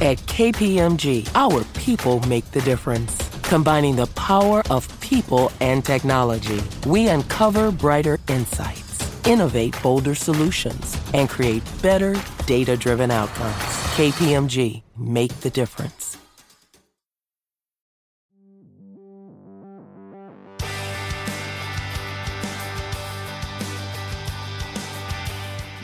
At KPMG, our people make the difference. Combining the power of people and technology, we uncover brighter insights, innovate bolder solutions, and create better data driven outcomes. KPMG, make the difference.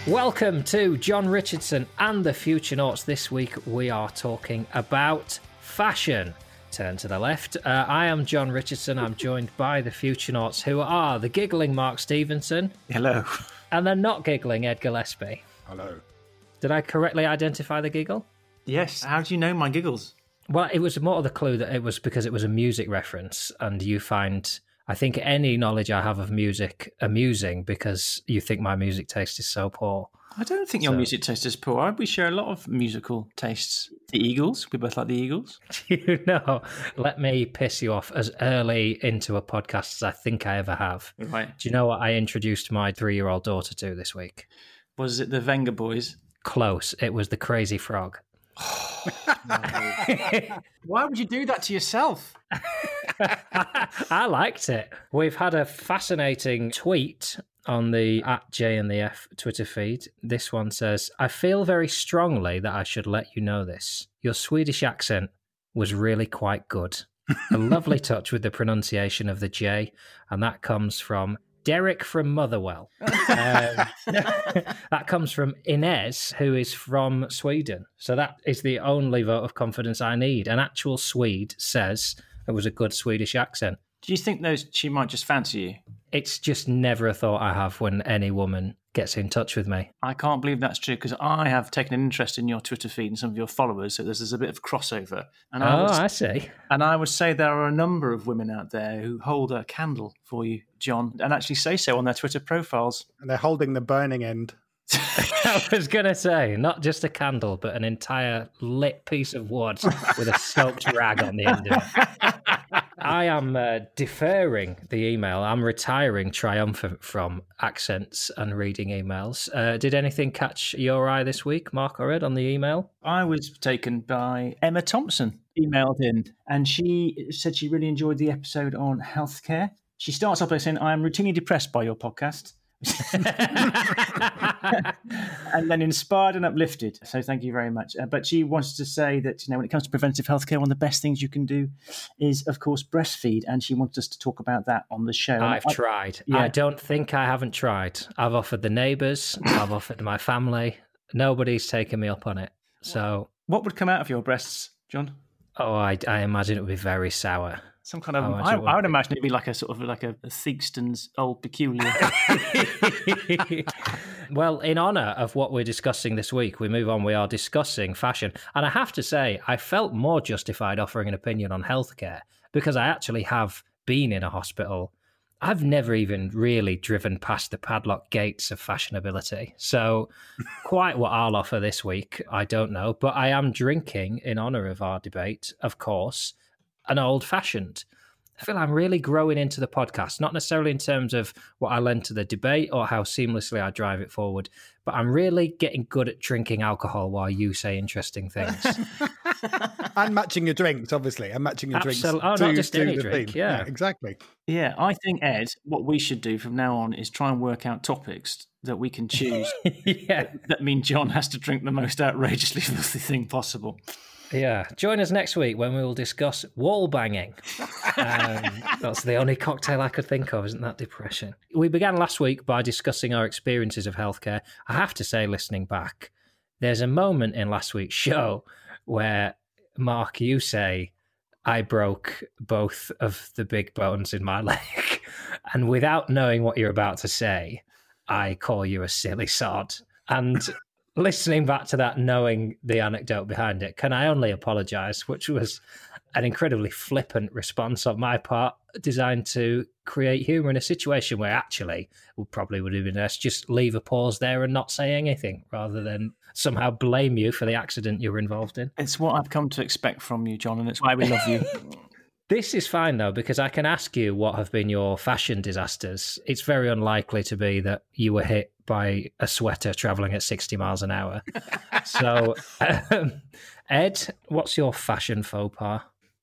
Welcome to Jon Richardson and the Futurenauts. This week we are talking about fashion. Turn to the left. Uh, I am Jon Richardson. I'm joined by the Futurenauts, who are the giggling Mark Stevenson. Hello. And the not giggling Ed Gillespie. Hello. Did I correctly identify the giggle? Yes. How do you know my giggles? Well, it was more of the clue that it was because it was a music reference, and you find, I think, any knowledge I have of music amusing because you think my music taste is so poor. I don't think your So- music taste is poor. We share a lot of musical tastes. The Eagles. We both like the Eagles. you know, let me piss you off as early into a podcast as I think I ever have. Right. Do you know what I introduced my three year old daughter to this week? Was it the Vengaboys? Close. It was the Crazy Frog. Why would you do that to yourself? I liked it. We've had a fascinating tweet on the at J and the F Twitter feed. This one says, I feel very strongly that I should let you know this. Your Swedish accent was really quite good. A lovely touch with the pronunciation of the J, and that comes from Derek from Motherwell. Um, that comes from Inez, who is from Sweden. So that is the only vote of confidence I need. An actual Swede says it was a good Swedish accent. Do you think those she might just fancy you? It's just never a thought I have when any woman gets in touch with me. I can't believe that's true because I have taken an interest in your Twitter feed and some of your followers. So there's, there's a bit of crossover. And I, Oh, would, I see. and I would say there are a number of women out there who hold a candle for you, Jon, and actually say so on their Twitter profiles. And they're holding the burning end. I was going to say, not just a candle, but an entire lit piece of wood with a soaked rag on the end of it. I am uh, deferring the email. I'm retiring triumphant from accents and reading emails. Uh, did anything catch your eye this week, Mark or Ed, on the email? I was taken by Emma Thompson, emailed in, and she said she really enjoyed the episode on healthcare. She starts off by saying, I am routinely depressed by your podcast. And then inspired and uplifted. So thank you very much. Uh, but she wants to say that you know when it comes to preventive healthcare, one of the best things you can do is, of course, breastfeed. And she wants us to talk about that on the show. I've I- tried. yeah. I don't think I haven't tried. I've offered the neighbours, I've offered my family. Nobody's taken me up on it. So, What would come out of your breasts, Jon? oh, I, I imagine it would be very sour. Some kind of. Oh, I, would I would imagine it'd be like a sort of like a, a Theakston's old Peculier. well, in honour of what we're discussing this week, we move on. We are discussing fashion. And I have to say, I felt more justified offering an opinion on healthcare because I actually have been in a hospital. I've never even really driven past the padlock gates of fashionability. So, quite what I'll offer this week, I don't know. But I am drinking, in honour of our debate, of course, an old fashioned. I feel I'm really growing into the podcast, not necessarily in terms of what I lend to the debate or how seamlessly I drive it forward, but I'm really getting good at drinking alcohol while you say interesting things. and matching your drinks, obviously. And matching your drinks. Absolute- oh, not just to any the drink, theme. yeah. exactly. Yeah, I think Ed, what we should do from now on is try and work out topics that we can choose yeah, that mean Jon has to drink the most outrageously filthy thing possible. Yeah. Join us next week when we will discuss wall banging. Um, that's the only cocktail I could think of, isn't that depression? We began last week by discussing our experiences of healthcare. I have to say, listening back, there's a moment in last week's show where Mark, you say, I broke both of the big bones in my leg. And without knowing what you're about to say, I call you a silly sod. And listening back to that, knowing the anecdote behind it, can I only apologise, which was an incredibly flippant response on my part, designed to create humour in a situation where actually would probably would have been best just leave a pause there and not say anything, rather than somehow blame you for the accident you were involved in. It's what I've come to expect from you, Jon, and it's why we love you. This is fine though, because I can ask you what have been your fashion disasters. It's very unlikely to be that you were hit by a sweater traveling at 60 miles an hour. so, um, Ed, what's your fashion faux pas?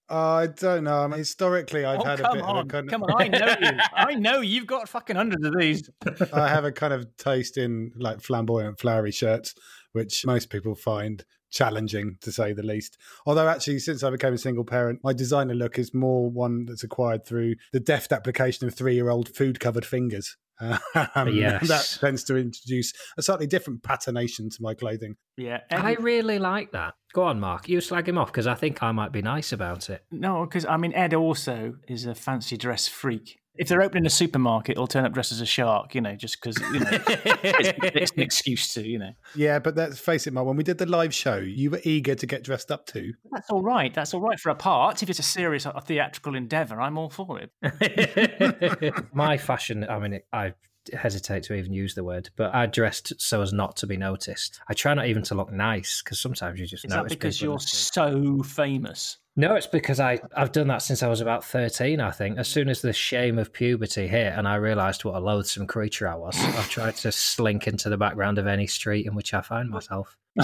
I don't know. I mean, historically, I've oh, had a come bit on, of a kind of, come on! I know you. I know you've got fucking hundreds of these. I have a kind of taste in like flamboyant, flowery shirts, which most people find challenging to say the least. Although, actually, since I became a single parent, my designer look is more one that's acquired through the deft application of three year old food covered fingers. Um, yes. That tends to introduce a slightly different patination to my clothing. Yeah, I really like that. Go on, Mark. You slag him off because I think I might be nice about it. No, because I mean, Ed also is a fancy dress freak. If they're opening a supermarket, he'll turn up dressed as a shark, you know, just because you know, it's, it's, an excuse to, you know. Yeah, but let's face it, Mark, when we did the live show, you were eager to get dressed up too. That's all right. That's all right for a part. If it's a serious a theatrical endeavour, I'm all for it. My fashion, I mean, I hesitate to even use the word, but I dressed so as not to be noticed. I try not even to look nice because sometimes you just Is notice that because you're so famous? No, it's because I, I've done that since I was about 13, I think. As soon as the shame of puberty hit and I realised what a loathsome creature I was, I've tried to slink into the background of any street in which I find myself.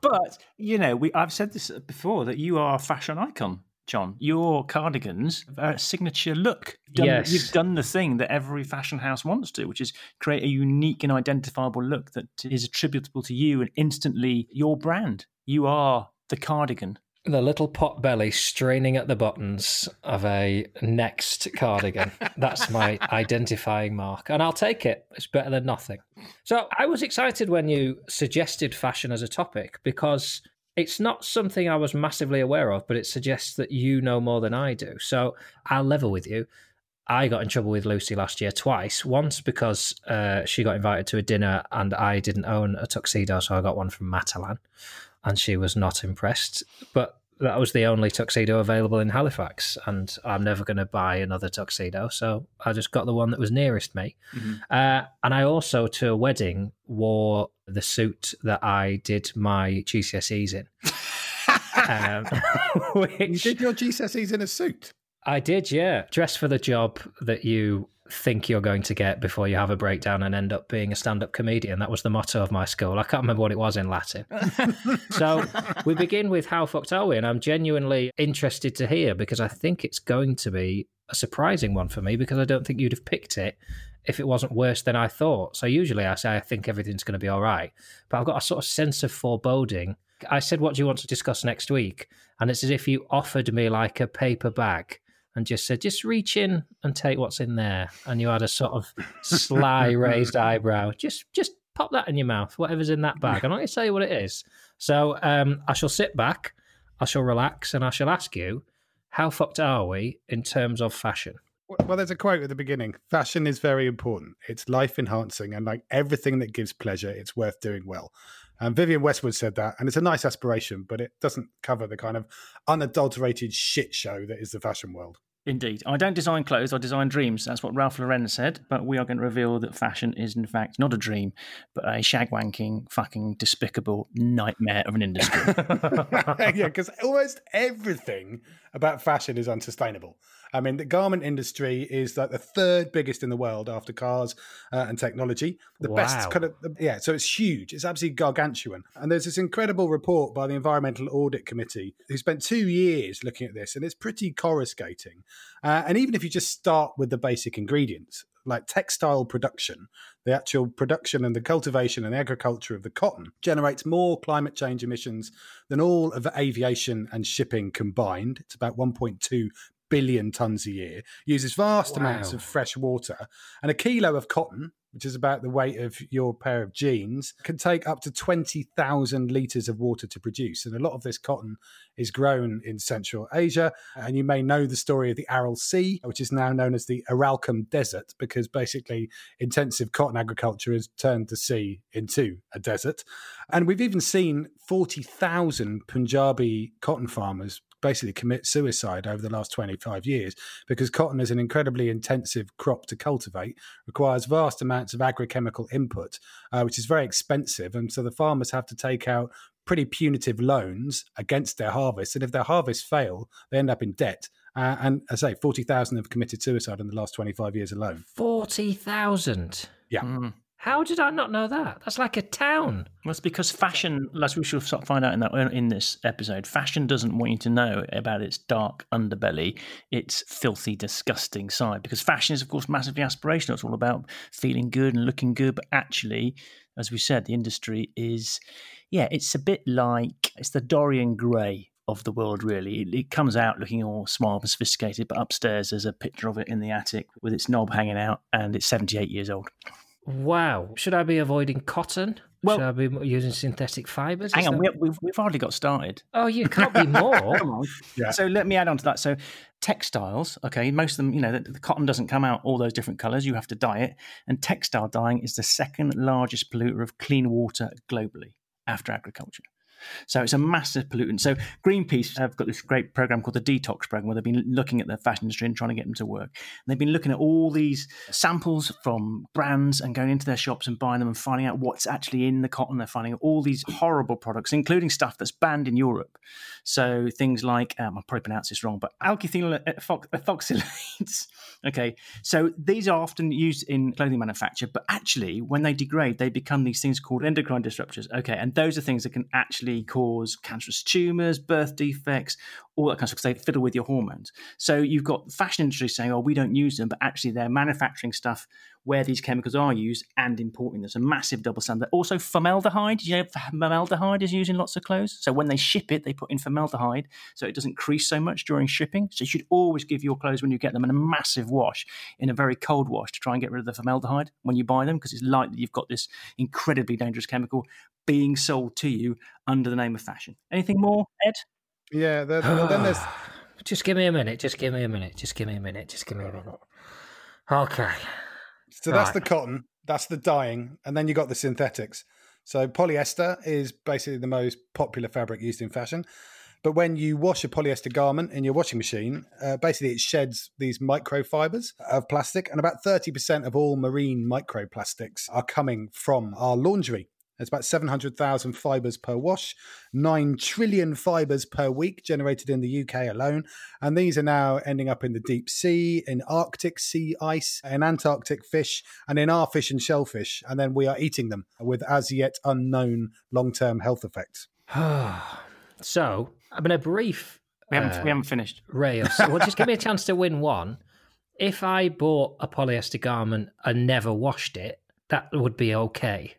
but, you know, we I've said this before that you are a fashion icon. John, your cardigans are a signature look. You've done, Yes. You've done the thing that every fashion house wants to, which is create a unique and identifiable look that is attributable to you and instantly your brand. You are the cardigan. The little pot belly straining at the buttons of a next cardigan. That's my identifying mark. And I'll take it. It's better than nothing. So I was excited when you suggested fashion as a topic because it's not something I was massively aware of, but it suggests that you know more than I do. So I'll level with you. I got in trouble with Lucy last year twice. Once because uh, she got invited to a dinner and I didn't own a tuxedo, so I got one from Matalan, and she was not impressed. But that was the only tuxedo available in Halifax, and I'm never going to buy another tuxedo, so I just got the one that was nearest me. Uh, and I also, to a wedding, wore the suit that I did my GCSEs in. um, You did your GCSEs in a suit. I did, yeah. Dress for the job that you think you're going to get before you have a breakdown and end up being a stand up comedian. That was the motto of my school. I can't remember what it was in Latin. so we begin with How Fucked Are We? And I'm genuinely interested to hear because I think it's going to be a surprising one for me because I don't think you'd have picked it if it wasn't worse than I thought. So usually I say I think everything's going to be all right. But I've got a sort of sense of foreboding. I said, What do you want to discuss next week? And it's as if you offered me like a paper bag and just said, just reach in and take what's in there. And you had a sort of sly raised eyebrow. Just just pop that in your mouth, whatever's in that bag. And I'm not going to tell you what it is. So um, I shall sit back, I shall relax, and I shall ask you, how fucked are we in terms of fashion? Well, there's a quote at the beginning. Fashion is very important. It's life enhancing, and like everything that gives pleasure, it's worth doing well. And Vivienne Westwood said that, and it's a nice aspiration, but it doesn't cover the kind of unadulterated shit show that is the fashion world. Indeed. I don't design clothes, I design dreams. That's what Ralph Lauren said. But we are going to reveal that fashion is, in fact, not a dream, but a shagwanking, fucking despicable nightmare of an industry. yeah, because almost everything about fashion is unsustainable. I mean, the garment industry is like the third biggest in the world after cars uh, and technology. The Wow. best kind of, yeah, so it's huge. It's absolutely gargantuan. And there's this incredible report by the Environmental Audit Committee who spent two years looking at this, and it's pretty coruscating. Uh, and even if you just start with the basic ingredients, like textile production, the actual production and the cultivation and agriculture of the cotton generates more climate change emissions than all of aviation and shipping combined. It's about 1.2 billion tons a year, uses vast amounts of fresh water, and a kilo of cotton which is about the weight of your pair of jeans, can take up to 20,000 litres of water to produce. And a lot of this cotton is grown in Central Asia. And you may know the story of the Aral Sea, which is now known as the Aralkum Desert, because basically intensive cotton agriculture has turned the sea into a desert. And we've even seen 40,000 Punjabi cotton farmers basically commit suicide over the last 25 years because cotton is an incredibly intensive crop to cultivate, requires vast amounts of agrochemical input, uh, which is very expensive. And so the farmers have to take out pretty punitive loans against their harvest. And if their harvests fail, they end up in debt. Uh, and as I say, 40,000 have committed suicide in the last 25 years alone. 40,000? Yeah. Mm. How did I not know that? That's like a town. Well, it's because fashion, as we shall find out in that in this episode, fashion doesn't want you to know about its dark underbelly, its filthy, disgusting side. Because fashion is, of course, massively aspirational. It's all about feeling good and looking good. But actually, as we said, the industry is, yeah, it's a bit like it's the Dorian Gray of the world, really. It, comes out looking all smart and sophisticated, but upstairs there's a picture of it in the attic with its knob hanging out, and it's 78 years old. Wow. Should I be avoiding cotton? Well, Should I be using synthetic fibres? Hang on, we, we've, we've already got started. Oh, you can't be more. yeah. So let me add on to that. So textiles, okay, most of them, you know, the, the cotton doesn't come out all those different colours. You have to dye it. And textile dyeing is the second largest polluter of clean water globally after agriculture. So it's a massive pollutant. So Greenpeace have got this great program called the Detox Program, where they've been looking at the fashion industry and trying to get them to work. And they've been looking at all these samples from brands and going into their shops and buying them and finding out what's actually in the cotton. They're finding all these horrible products, including stuff that's banned in Europe. So things like um, I probably pronounce this wrong, but alkyl ethoxylates. okay, so these are often used in clothing manufacture, but actually when they degrade, they become these things called endocrine disruptors. Okay, and those are things that can actually actually cause cancerous tumors, birth defects, all that kind of stuff because they fiddle with your hormones. So you've got fashion industry saying, "Oh, we don't use them," but actually they're manufacturing stuff where these chemicals are used and importing. There's a massive double standard. Also, formaldehyde. You know, formaldehyde is used in lots of clothes. So when they ship it, they put in formaldehyde so it doesn't crease so much during shipping. So you should always give your clothes when you get them in a massive wash, in a very cold wash, to try and get rid of the formaldehyde when you buy them because it's likely you've got this incredibly dangerous chemical being sold to you under the name of fashion. Anything more, Ed? Yeah, then, then there's. Just give me a minute. Just give me a minute. Just give me a minute. Just give me a minute. Okay. So that's the cotton, that's the dyeing, and then you got the synthetics. So polyester is basically the most popular fabric used in fashion. But when you wash a polyester garment in your washing machine, uh, basically it sheds these microfibers of plastic, and about 30% of all marine microplastics are coming from our laundry. There's about 700,000 fibres per wash, 9 trillion fibres per week generated in the UK alone. And these are now ending up in the deep sea, in Arctic sea ice, in Antarctic fish, and in our fish and shellfish. And then we are eating them with as yet unknown long term health effects. so, I'm in a brief. We haven't, uh, we haven't finished. Ray, well, just give me a chance to win one. If I bought a polyester garment and never washed it, that would be okay.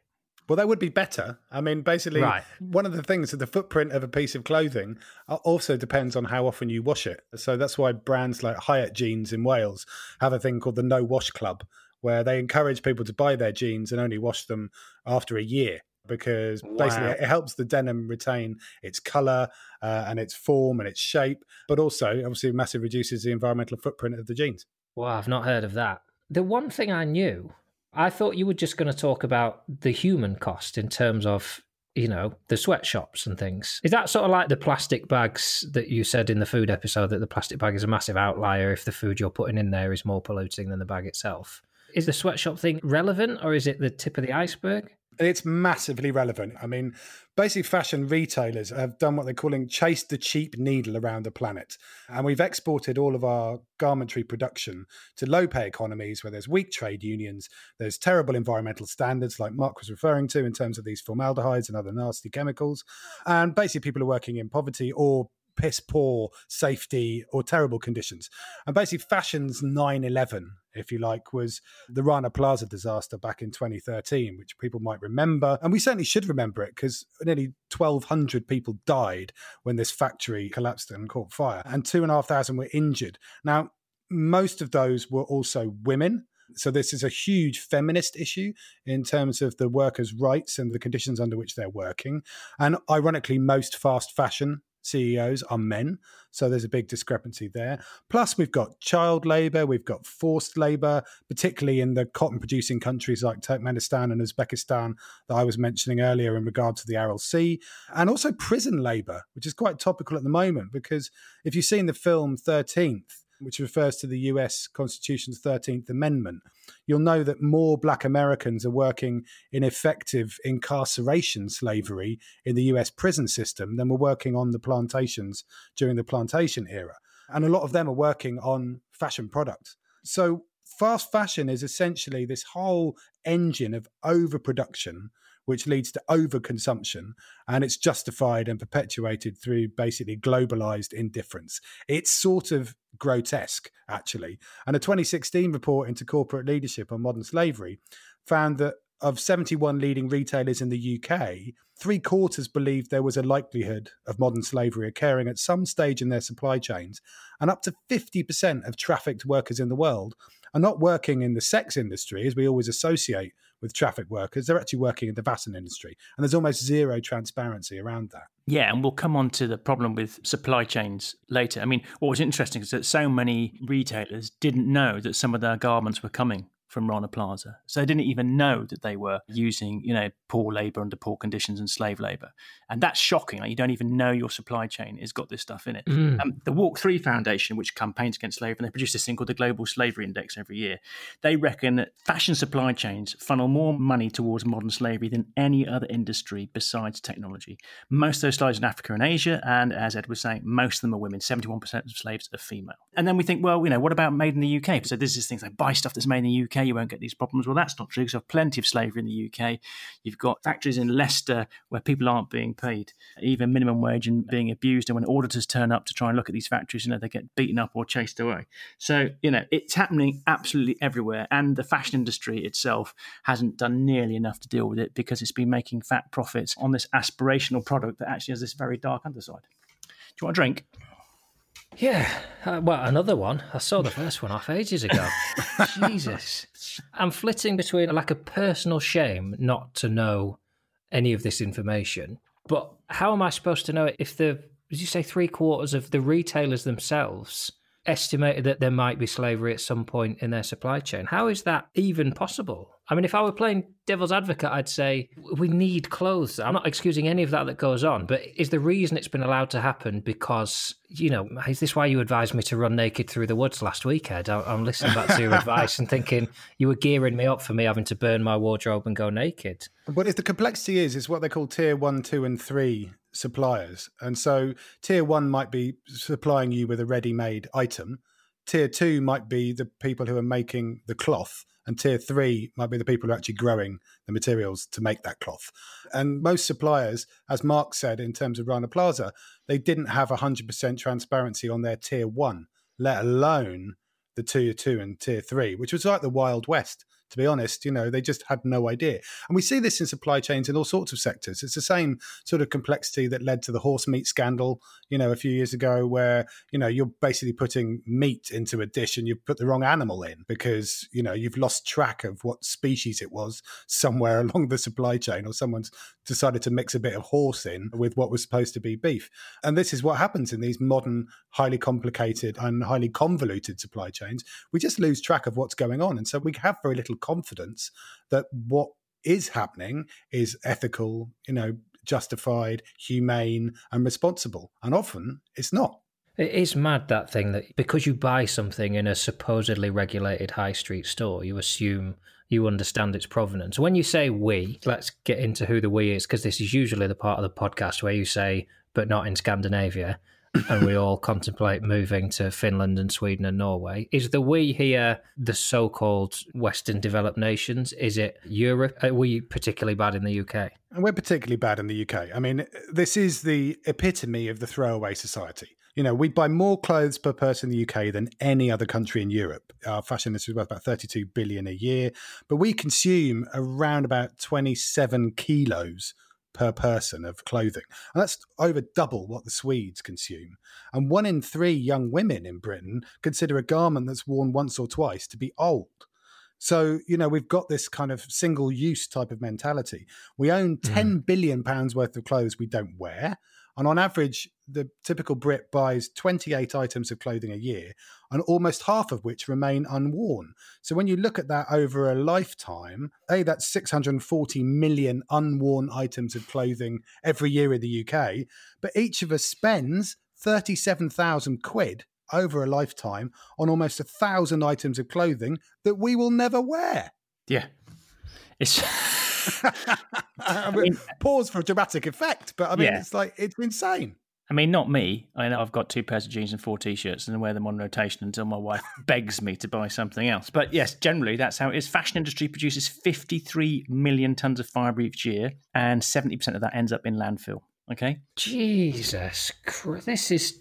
Well, that would be better. I mean, basically, right. one of the things that the footprint of a piece of clothing uh, also depends on how often you wash it. So that's why brands like Hyatt Jeans in Wales have a thing called the No Wash Club, where they encourage people to buy their jeans and only wash them after a year because wow. basically it helps the denim retain its color uh, and its form and its shape, but also obviously massively reduces the environmental footprint of the jeans. Well, I've not heard of that. The one thing I knew I thought you were just going to talk about the human cost in terms of, you know, the sweatshops and things. Is that sort of like the plastic bags that you said in the food episode that the plastic bag is a massive outlier if the food you're putting in there is more polluting than the bag itself? Is the sweatshop thing relevant or is it the tip of the iceberg? It's massively relevant. I mean, basically, fashion retailers have done what they're calling chase the cheap needle around the planet. And we've exported all of our garmentry production to low pay economies where there's weak trade unions, there's terrible environmental standards, like Mark was referring to, in terms of these formaldehydes and other nasty chemicals. And basically, people are working in poverty or piss poor safety or terrible conditions. And basically, fashion's 9 11, if you like, was the Rana Plaza disaster back in 2013, which people might remember. And we certainly should remember it because nearly 1,200 people died when this factory collapsed and caught fire, and 2,500 were injured. Now, most of those were also women. So, this is a huge feminist issue in terms of the workers' rights and the conditions under which they're working. And ironically, most fast fashion CEOs are men. So there's a big discrepancy there. Plus, we've got child labor, we've got forced labor, particularly in the cotton producing countries like Turkmenistan and Uzbekistan that I was mentioning earlier in regard to the Aral Sea, and also prison labor, which is quite topical at the moment because if you've seen the film 13th, which refers to the US Constitution's 13th Amendment, you'll know that more black Americans are working in effective incarceration slavery in the US prison system than were working on the plantations during the plantation era. And a lot of them are working on fashion products. So fast fashion is essentially this whole engine of overproduction which leads to overconsumption. And it's justified and perpetuated through basically globalized indifference. It's sort of grotesque, actually. And a 2016 report into corporate leadership on modern slavery found that of 71 leading retailers in the UK, three quarters believed there was a likelihood of modern slavery occurring at some stage in their supply chains, and up to 50% of trafficked workers in the world are not working in the sex industry, as we always associate with traffic workers. They're actually working in the fashion industry, and there's almost zero transparency around that. Yeah, and we'll come on to the problem with supply chains later. I mean, what was interesting is that so many retailers didn't know that some of their garments were coming from Rana Plaza. So they didn't even know that they were using, you know, poor labor under poor conditions and slave labor. And that's shocking. Like you don't even know your supply chain has got this stuff in it. Mm. Um, the Walk Free Foundation, which campaigns against slavery, and they produce this thing called the Global Slavery Index every year, they reckon that fashion supply chains funnel more money towards modern slavery than any other industry besides technology. Most of those slaves in Africa and Asia, and as Ed was saying, most of them are women. 71% of slaves are female. And then we think, well, you know, what about made in the UK? So there's this things like buy stuff that's made in the UK you won't get these problems. Well, that's not true because you have plenty of slavery in the UK. You've got factories in Leicester where people aren't being paid even minimum wage and being abused. And when auditors turn up to try and look at these factories, you know, they get beaten up or chased away. So, you know, it's happening absolutely everywhere. And the fashion industry itself hasn't done nearly enough to deal with it because it's been making fat profits on this aspirational product that actually has this very dark underside. Do you want a drink? Yeah, uh, well, another one. I saw the first one off ages ago. Jesus. I'm flitting between like a personal shame not to know any of this information, but how am I supposed to know it if the, as you say three quarters of the retailers themselves estimated that there might be slavery at some point in their supply chain. How is that even possible? I mean, if I were playing devil's advocate, I'd say we need clothes. I'm not excusing any of that that goes on, but is the reason it's been allowed to happen because, you know, is this why you advised me to run naked through the woods last week, Ed? I'm listening back to your advice and thinking you were gearing me up for me having to burn my wardrobe and go naked. But if the complexity is, it's what they call tier one, two, and three suppliers. And so tier one might be supplying you with a ready made item. Tier two might be the people who are making the cloth. And tier three might be the people who are actually growing the materials to make that cloth. And most suppliers, as Mark said, in terms of Rana Plaza, they didn't have 100% transparency on their tier one, let alone the tier two and tier three, which was like the Wild West to be honest. You know, they just had no idea. And we see this in supply chains in all sorts of sectors. It's the same sort of complexity that led to the horse meat scandal, you know, a few years ago, where, you know, you're basically putting meat into a dish and you've put the wrong animal in because, you know, you've lost track of what species it was somewhere along the supply chain or someone's decided to mix a bit of horse in with what was supposed to be beef. And this is what happens in these modern, highly complicated and highly convoluted supply chains. We just lose track of what's going on. And so we have very little confidence that what is happening is ethical, you know, justified, humane, and responsible. And often it's not. It is mad that thing that because you buy something in a supposedly regulated high street store, you assume you understand its provenance. When you say we, let's get into who the we is, because this is usually the part of the podcast where you say, but not in Scandinavia and we all contemplate moving to Finland and Sweden and Norway. Is the we here the so called Western developed nations? Is it Europe? Uh, Are we particularly bad in the UK? We're particularly bad in the UK. I mean, this is the epitome of the throwaway society. You know, we buy more clothes per person in the UK than any other country in Europe. Our fashion industry is worth about 32 billion a year, but we consume around about 27 kilos per person of clothing. And that's over double what the Swedes consume. And one in three young women in Britain consider a garment that's worn once or twice to be old. So, you know, we've got this kind of single use type of mentality. We own Mm. 10 billion pounds worth of clothes we don't wear. And on average, the typical Brit buys 28 items of clothing a year, and almost half of which remain unworn. So when you look at that over a lifetime, A, that's 640 million unworn items of clothing every year in the UK. But each of us spends 37,000 quid over a lifetime on almost a thousand items of clothing that we will never wear. Yeah. It's I mean, pause for dramatic effect, but I mean, Yeah. it's like it's insane. I mean, not me. I know I've got two pairs of jeans and four t-shirts, and I wear them on rotation until my wife begs me to buy something else. But yes, generally that's how it is. Fashion industry produces 53 million tons of fibre each year, and 70% of that ends up in landfill. Okay, Jesus, Christ, this is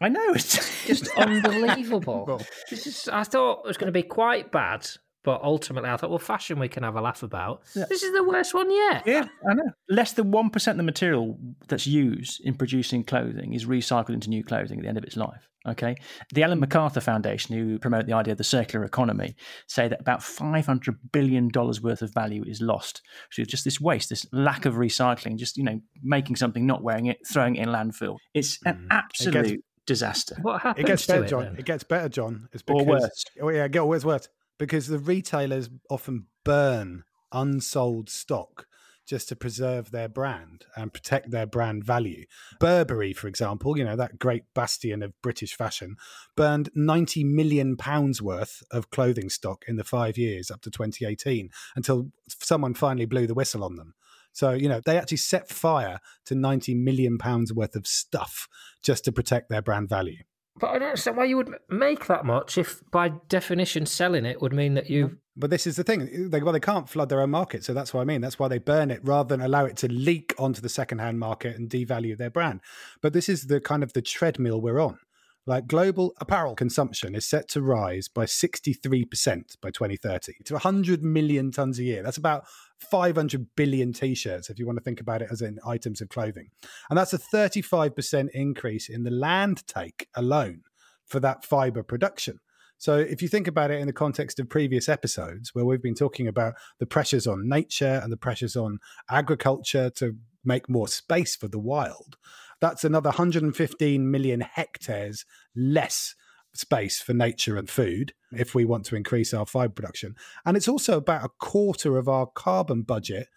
I know it's just unbelievable. this is. I thought it was going to be quite bad, but ultimately, I thought, well, fashion we can have a laugh about. This is the worst one yet. Yeah, I know. Less than 1% of the material that's used in producing clothing is recycled into new clothing at the end of its life. Okay. The Ellen mm-hmm. MacArthur Foundation, who promote the idea of the circular economy, say that about $500 billion worth of value is lost. So just this waste, this lack of recycling, just, you know, making something, not wearing it, throwing it in landfill. It's an mm. absolute disaster. What happens It happens gets to better, it Jon. then? It gets better, Jon. It's Or because, worse. Oh yeah, get always worse because the retailers often burn unsold stock just to preserve their brand and protect their brand value. Burberry, for example, you know that great bastion of British fashion, burned 90 million pounds worth of clothing stock in the 5 years up to 2018 until someone finally blew the whistle on them. So, you know, they actually set fire to 90 million pounds worth of stuff just to protect their brand value. But I don't understand why you would make that much if, by definition, selling it would mean that you. But this is the thing. They, well, they can't flood their own market. So that's what I mean. That's why they burn it rather than allow it to leak onto the secondhand market and devalue their brand. But this is the kind of the treadmill we're on. Like global apparel consumption is set to rise by 63% by 2030 to 100 million tons a year. That's about 500 billion t shirts, if you want to think about it as in items of clothing. And that's a 35% increase in the land take alone for that fiber production. So, if you think about it in the context of previous episodes where we've been talking about the pressures on nature and the pressures on agriculture to make more space for the wild, that's another 115 million hectares less space for nature and food if we want to increase our fiber production. And it's also about a quarter of our carbon budget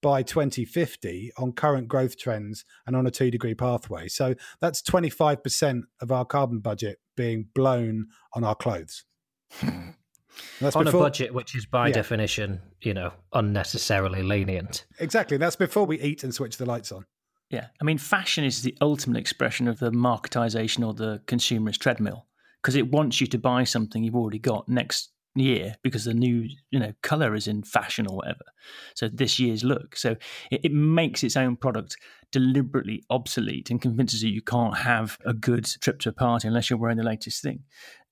by 2050 on current growth trends and on a two degree pathway. So that's 25% of our carbon budget being blown on our clothes. Hmm. That's on before- a budget which is by Yeah. definition, you know, unnecessarily lenient. Exactly. That's before we eat and switch the lights on. Yeah, I mean, fashion is the ultimate expression of the marketization or the consumerist treadmill because it wants you to buy something you've already got next year because the new you know color is in fashion or whatever. So this year's look, so it, it makes its own product deliberately obsolete and convinces you you can't have a good trip to a party unless you're wearing the latest thing.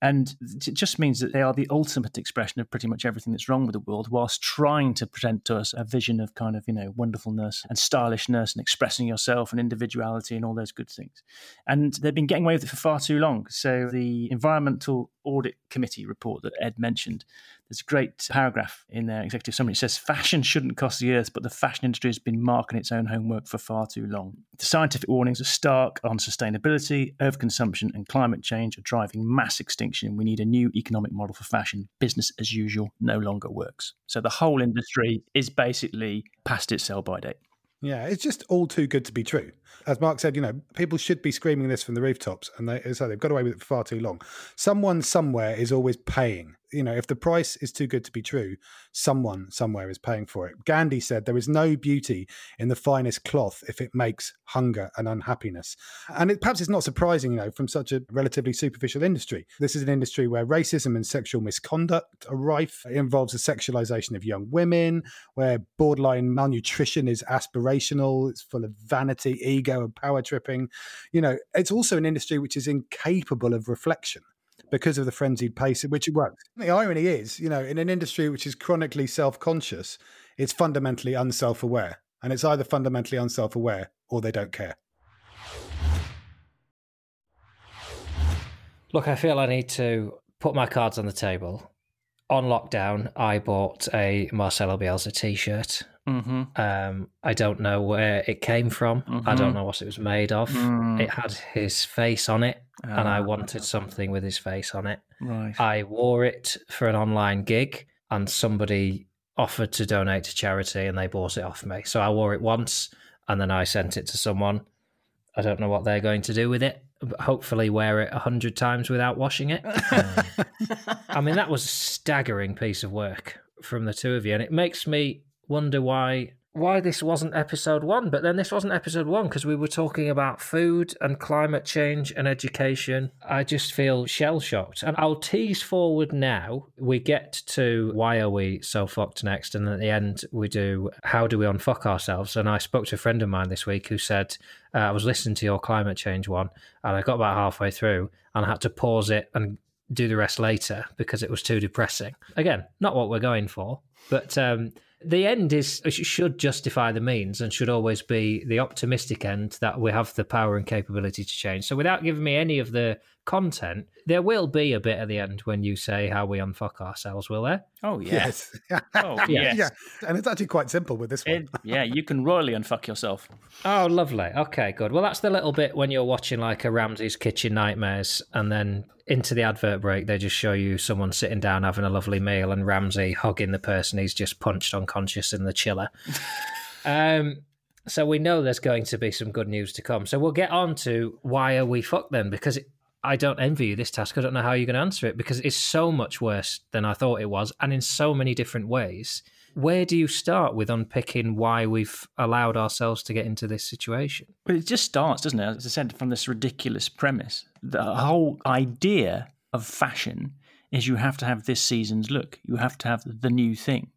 And it just means that they are the ultimate expression of pretty much everything that's wrong with the world, whilst trying to present to us a vision of kind of, you know, wonderfulness and stylishness and expressing yourself and individuality and all those good things. And they've been getting away with it for far too long. So the Environmental Audit Committee report that Ed mentioned, there's a great paragraph in their executive summary. It says, Fashion shouldn't cost the earth, but the fashion industry has been marking its own homework for far too long. The scientific warnings are stark on sustainability, overconsumption, and climate change are driving mass extinction. We need a new economic model for fashion. Business as usual no longer works. So the whole industry is basically past its sell by date. Yeah, it's just all too good to be true. As Mark said, you know, people should be screaming this from the rooftops, and they so they've got away with it for far too long. Someone somewhere is always paying. You know, if the price is too good to be true, someone somewhere is paying for it. Gandhi said there is no beauty in the finest cloth if it makes hunger and unhappiness. And it, perhaps it's not surprising, you know, from such a relatively superficial industry. This is an industry where racism and sexual misconduct are rife. It involves the sexualization of young women, where borderline malnutrition is aspirational. It's full of vanity, ego, and power tripping. You know, it's also an industry which is incapable of reflection because of the frenzied pace at which it works. The irony is, you know, in an industry which is chronically self conscious, it's fundamentally unself aware. And it's either fundamentally unself aware or they don't care. Look, I feel I need to put my cards on the table. On lockdown, I bought a Marcelo Bielsa t-shirt. Mm-hmm. Um, I don't know where it came from. I don't Mhm. know what it was made of. Mm. It had his face on it, and I Ah. wanted something with his face on it. Right. I wore it for an online gig, and somebody offered to donate to charity, and they bought it off me. So I wore it once, and then I sent it to someone. I don't know what they're going to do with it. Hopefully, wear it a hundred times without washing it. I mean, that was a staggering piece of work from the two of you, and it makes me wonder why why this wasn't episode one. But then this wasn't episode one because we were talking about food and climate change and education. I just feel shell shocked, and I'll tease forward now. We get to why are we so fucked next, and at the end we do how do we unfuck ourselves. And I spoke to a friend of mine this week who said uh, I was listening to your climate change one, and I got about halfway through, and I had to pause it and do the rest later because it was too depressing. Again, not what we're going for, but um, the end is should justify the means and should always be the optimistic end that we have the power and capability to change. So, without giving me any of the content, there will be a bit at the end when you say how we unfuck ourselves, will there? oh yeah. Yes. Oh Yes. yes. Yeah. And it's actually quite simple with this one. It- yeah, you can royally unfuck yourself. Oh, lovely. Okay, good. Well, that's the little bit when you're watching like a Ramsay's Kitchen Nightmares, and then into the advert break, they just show you someone sitting down having a lovely meal, and Ramsey hugging the person he's just punched unconscious in the chiller. um, so we know there's going to be some good news to come. So we'll get on to why are we fucked then? Because it, I don't envy you this task. I don't know how you're going to answer it because it's so much worse than I thought it was, and in so many different ways. Where do you start with unpicking why we've allowed ourselves to get into this situation? But it just starts, doesn't it? As I said, from this ridiculous premise. The whole idea of fashion is you have to have this season's look. You have to have the new thing.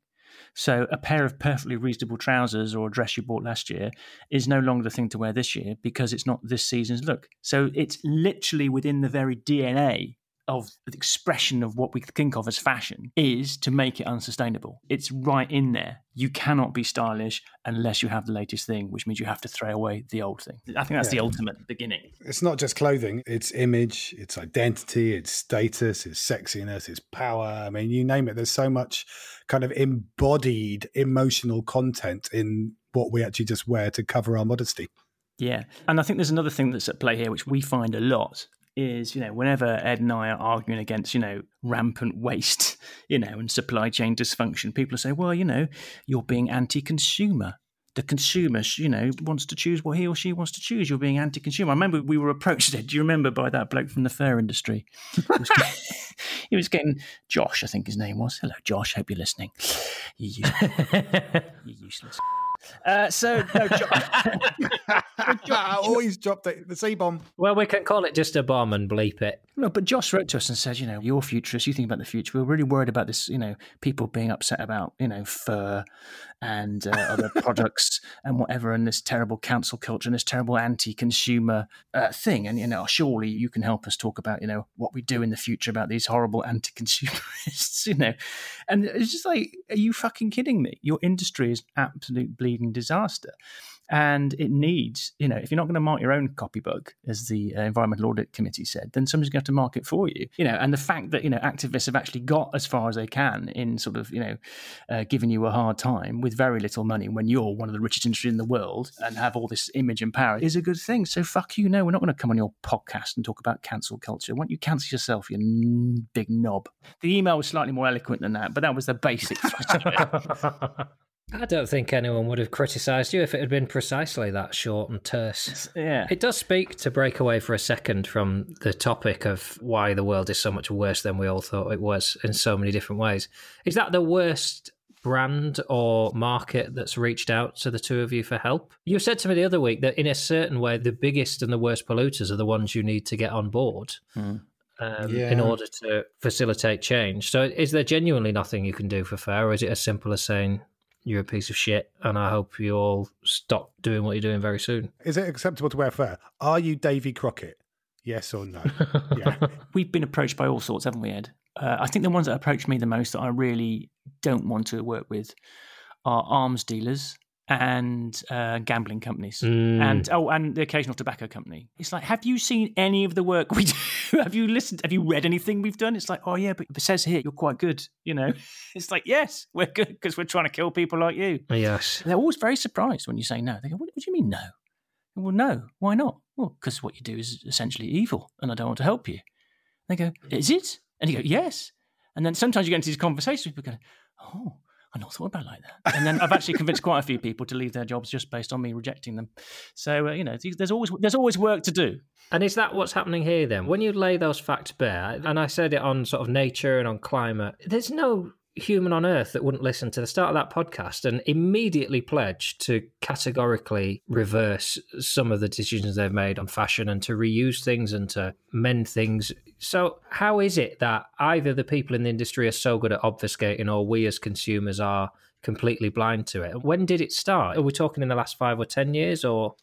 So a pair of perfectly reasonable trousers or a dress you bought last year is no longer the thing to wear this year because it's not this season's look. So it's literally within the very DNA of the expression of what we think of as fashion is to make it unsustainable. It's right in there. You cannot be stylish unless you have the latest thing, which means you have to throw away the old thing. I think that's the ultimate beginning. It's not just clothing, it's image, it's identity, it's status, it's sexiness, it's power. I mean, you name it. There's so much kind of embodied emotional content in what we actually just wear to cover our modesty. Yeah. And I think there's another thing that's at play here, which we find a lot is, you know, whenever Ed and I are arguing against, you know, rampant waste, you know, and supply chain dysfunction, people say, well, you know, you're being anti consumer. The consumer, you know, wants to choose what he or she wants to choose. You're being anti consumer. I remember we were approached, Ed, do you remember, by that bloke from the fur industry? He was, he was getting, Josh, I think his name was. Hello, Josh. Hope you're listening. You, useless- you useless. Uh, so, no, Josh. Always dropped it, the C bomb. Well, we can call it just a bomb and bleep it. No, but Josh wrote to us and said, you know, you're futurists, you think about the future. We're really worried about this, you know, people being upset about, you know, fur and uh, other products and whatever, and this terrible cancel culture and this terrible anti-consumer uh, thing. And you know, surely you can help us talk about, you know, what we do in the future about these horrible anti-consumerists, you know. And it's just like, are you fucking kidding me? Your industry is absolute bleeding disaster. And it needs, you know, if you're not going to mark your own copybook, as the uh, Environmental Audit Committee said, then somebody's going to have to mark it for you. You know, and the fact that, you know, activists have actually got as far as they can in sort of, you know, uh, giving you a hard time with very little money when you're one of the richest industries in the world and have all this image and power is a good thing. So fuck you. No, we're not going to come on your podcast and talk about cancel culture. Why don't you cancel yourself, you n- big knob? The email was slightly more eloquent than that, but that was the basic thrust of it. I don't think anyone would have criticised you if it had been precisely that short and terse. Yeah. It does speak to break away for a second from the topic of why the world is so much worse than we all thought it was in so many different ways. Is that the worst brand or market that's reached out to the two of you for help? You said to me the other week that in a certain way, the biggest and the worst polluters are the ones you need to get on board. Hmm. Um, Yeah. In order to facilitate change. So, is there genuinely nothing you can do for fair, or is it as simple as saying, you're a piece of shit, and I hope you all stop doing what you're doing very soon. Is it acceptable to wear fur? Are you Davy Crockett? Yes or no? yeah. We've been approached by all sorts, haven't we, Ed? Uh, I think the ones that approach me the most that I really don't want to work with are arms dealers and uh, gambling companies, Mm. and oh, and the occasional tobacco company. It's like, have you seen any of the work we do? have you listened? Have you read anything we've done? It's like, oh yeah, but it says here you're quite good. You know, it's like, yes, we're good because we're trying to kill people like you. Yes. They're always very surprised when you say no. They go, what, what do you mean no? Well, no. Why not? Well, because what you do is essentially evil, and I don't want to help you. They go, is it? And you go, yes. And then sometimes you get into these conversations, people go, oh, I never thought about like that. And then I've actually convinced quite a few people to leave their jobs just based on me rejecting them. So uh, you know, there's always there's always work to do. And is that what's happening here then? When you lay those facts bare, and I said it on sort of nature and on climate, there's no human on earth that wouldn't listen to the start of that podcast and immediately pledge to categorically reverse some of the decisions they've made on fashion and to reuse things and to mend things. So, how is it that either the people in the industry are so good at obfuscating or we as consumers are completely blind to it? When did it start? Are we talking in the last five or 10 years or?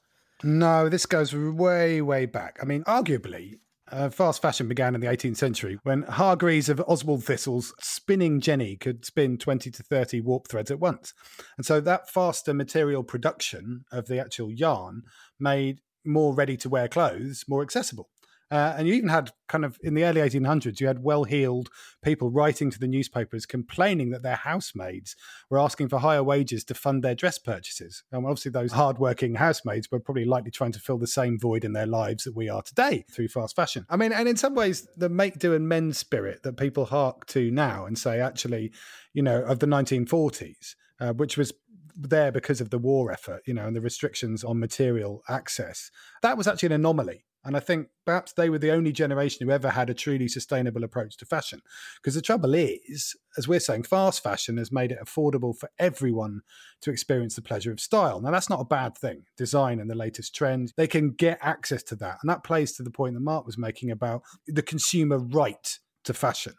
No, this goes way, way back. I mean, arguably, uh, fast fashion began in the 18th century when Hargreaves of Oswaldtwistle's spinning jenny could spin 20 to 30 warp threads at once. And so that faster material production of the actual yarn made more ready to wear clothes more accessible. Uh, and you even had kind of in the early 1800s, you had well heeled people writing to the newspapers complaining that their housemaids were asking for higher wages to fund their dress purchases. And obviously, those hardworking housemaids were probably likely trying to fill the same void in their lives that we are today through fast fashion. I mean, and in some ways, the make do and mend spirit that people hark to now and say, actually, you know, of the 1940s, uh, which was there because of the war effort, you know, and the restrictions on material access. That was actually an anomaly. And I think perhaps they were the only generation who ever had a truly sustainable approach to fashion. Because the trouble is, as we're saying, fast fashion has made it affordable for everyone to experience the pleasure of style. Now, that's not a bad thing. Design and the latest trends, they can get access to that. And that plays to the point that Mark was making about the consumer right to fashion.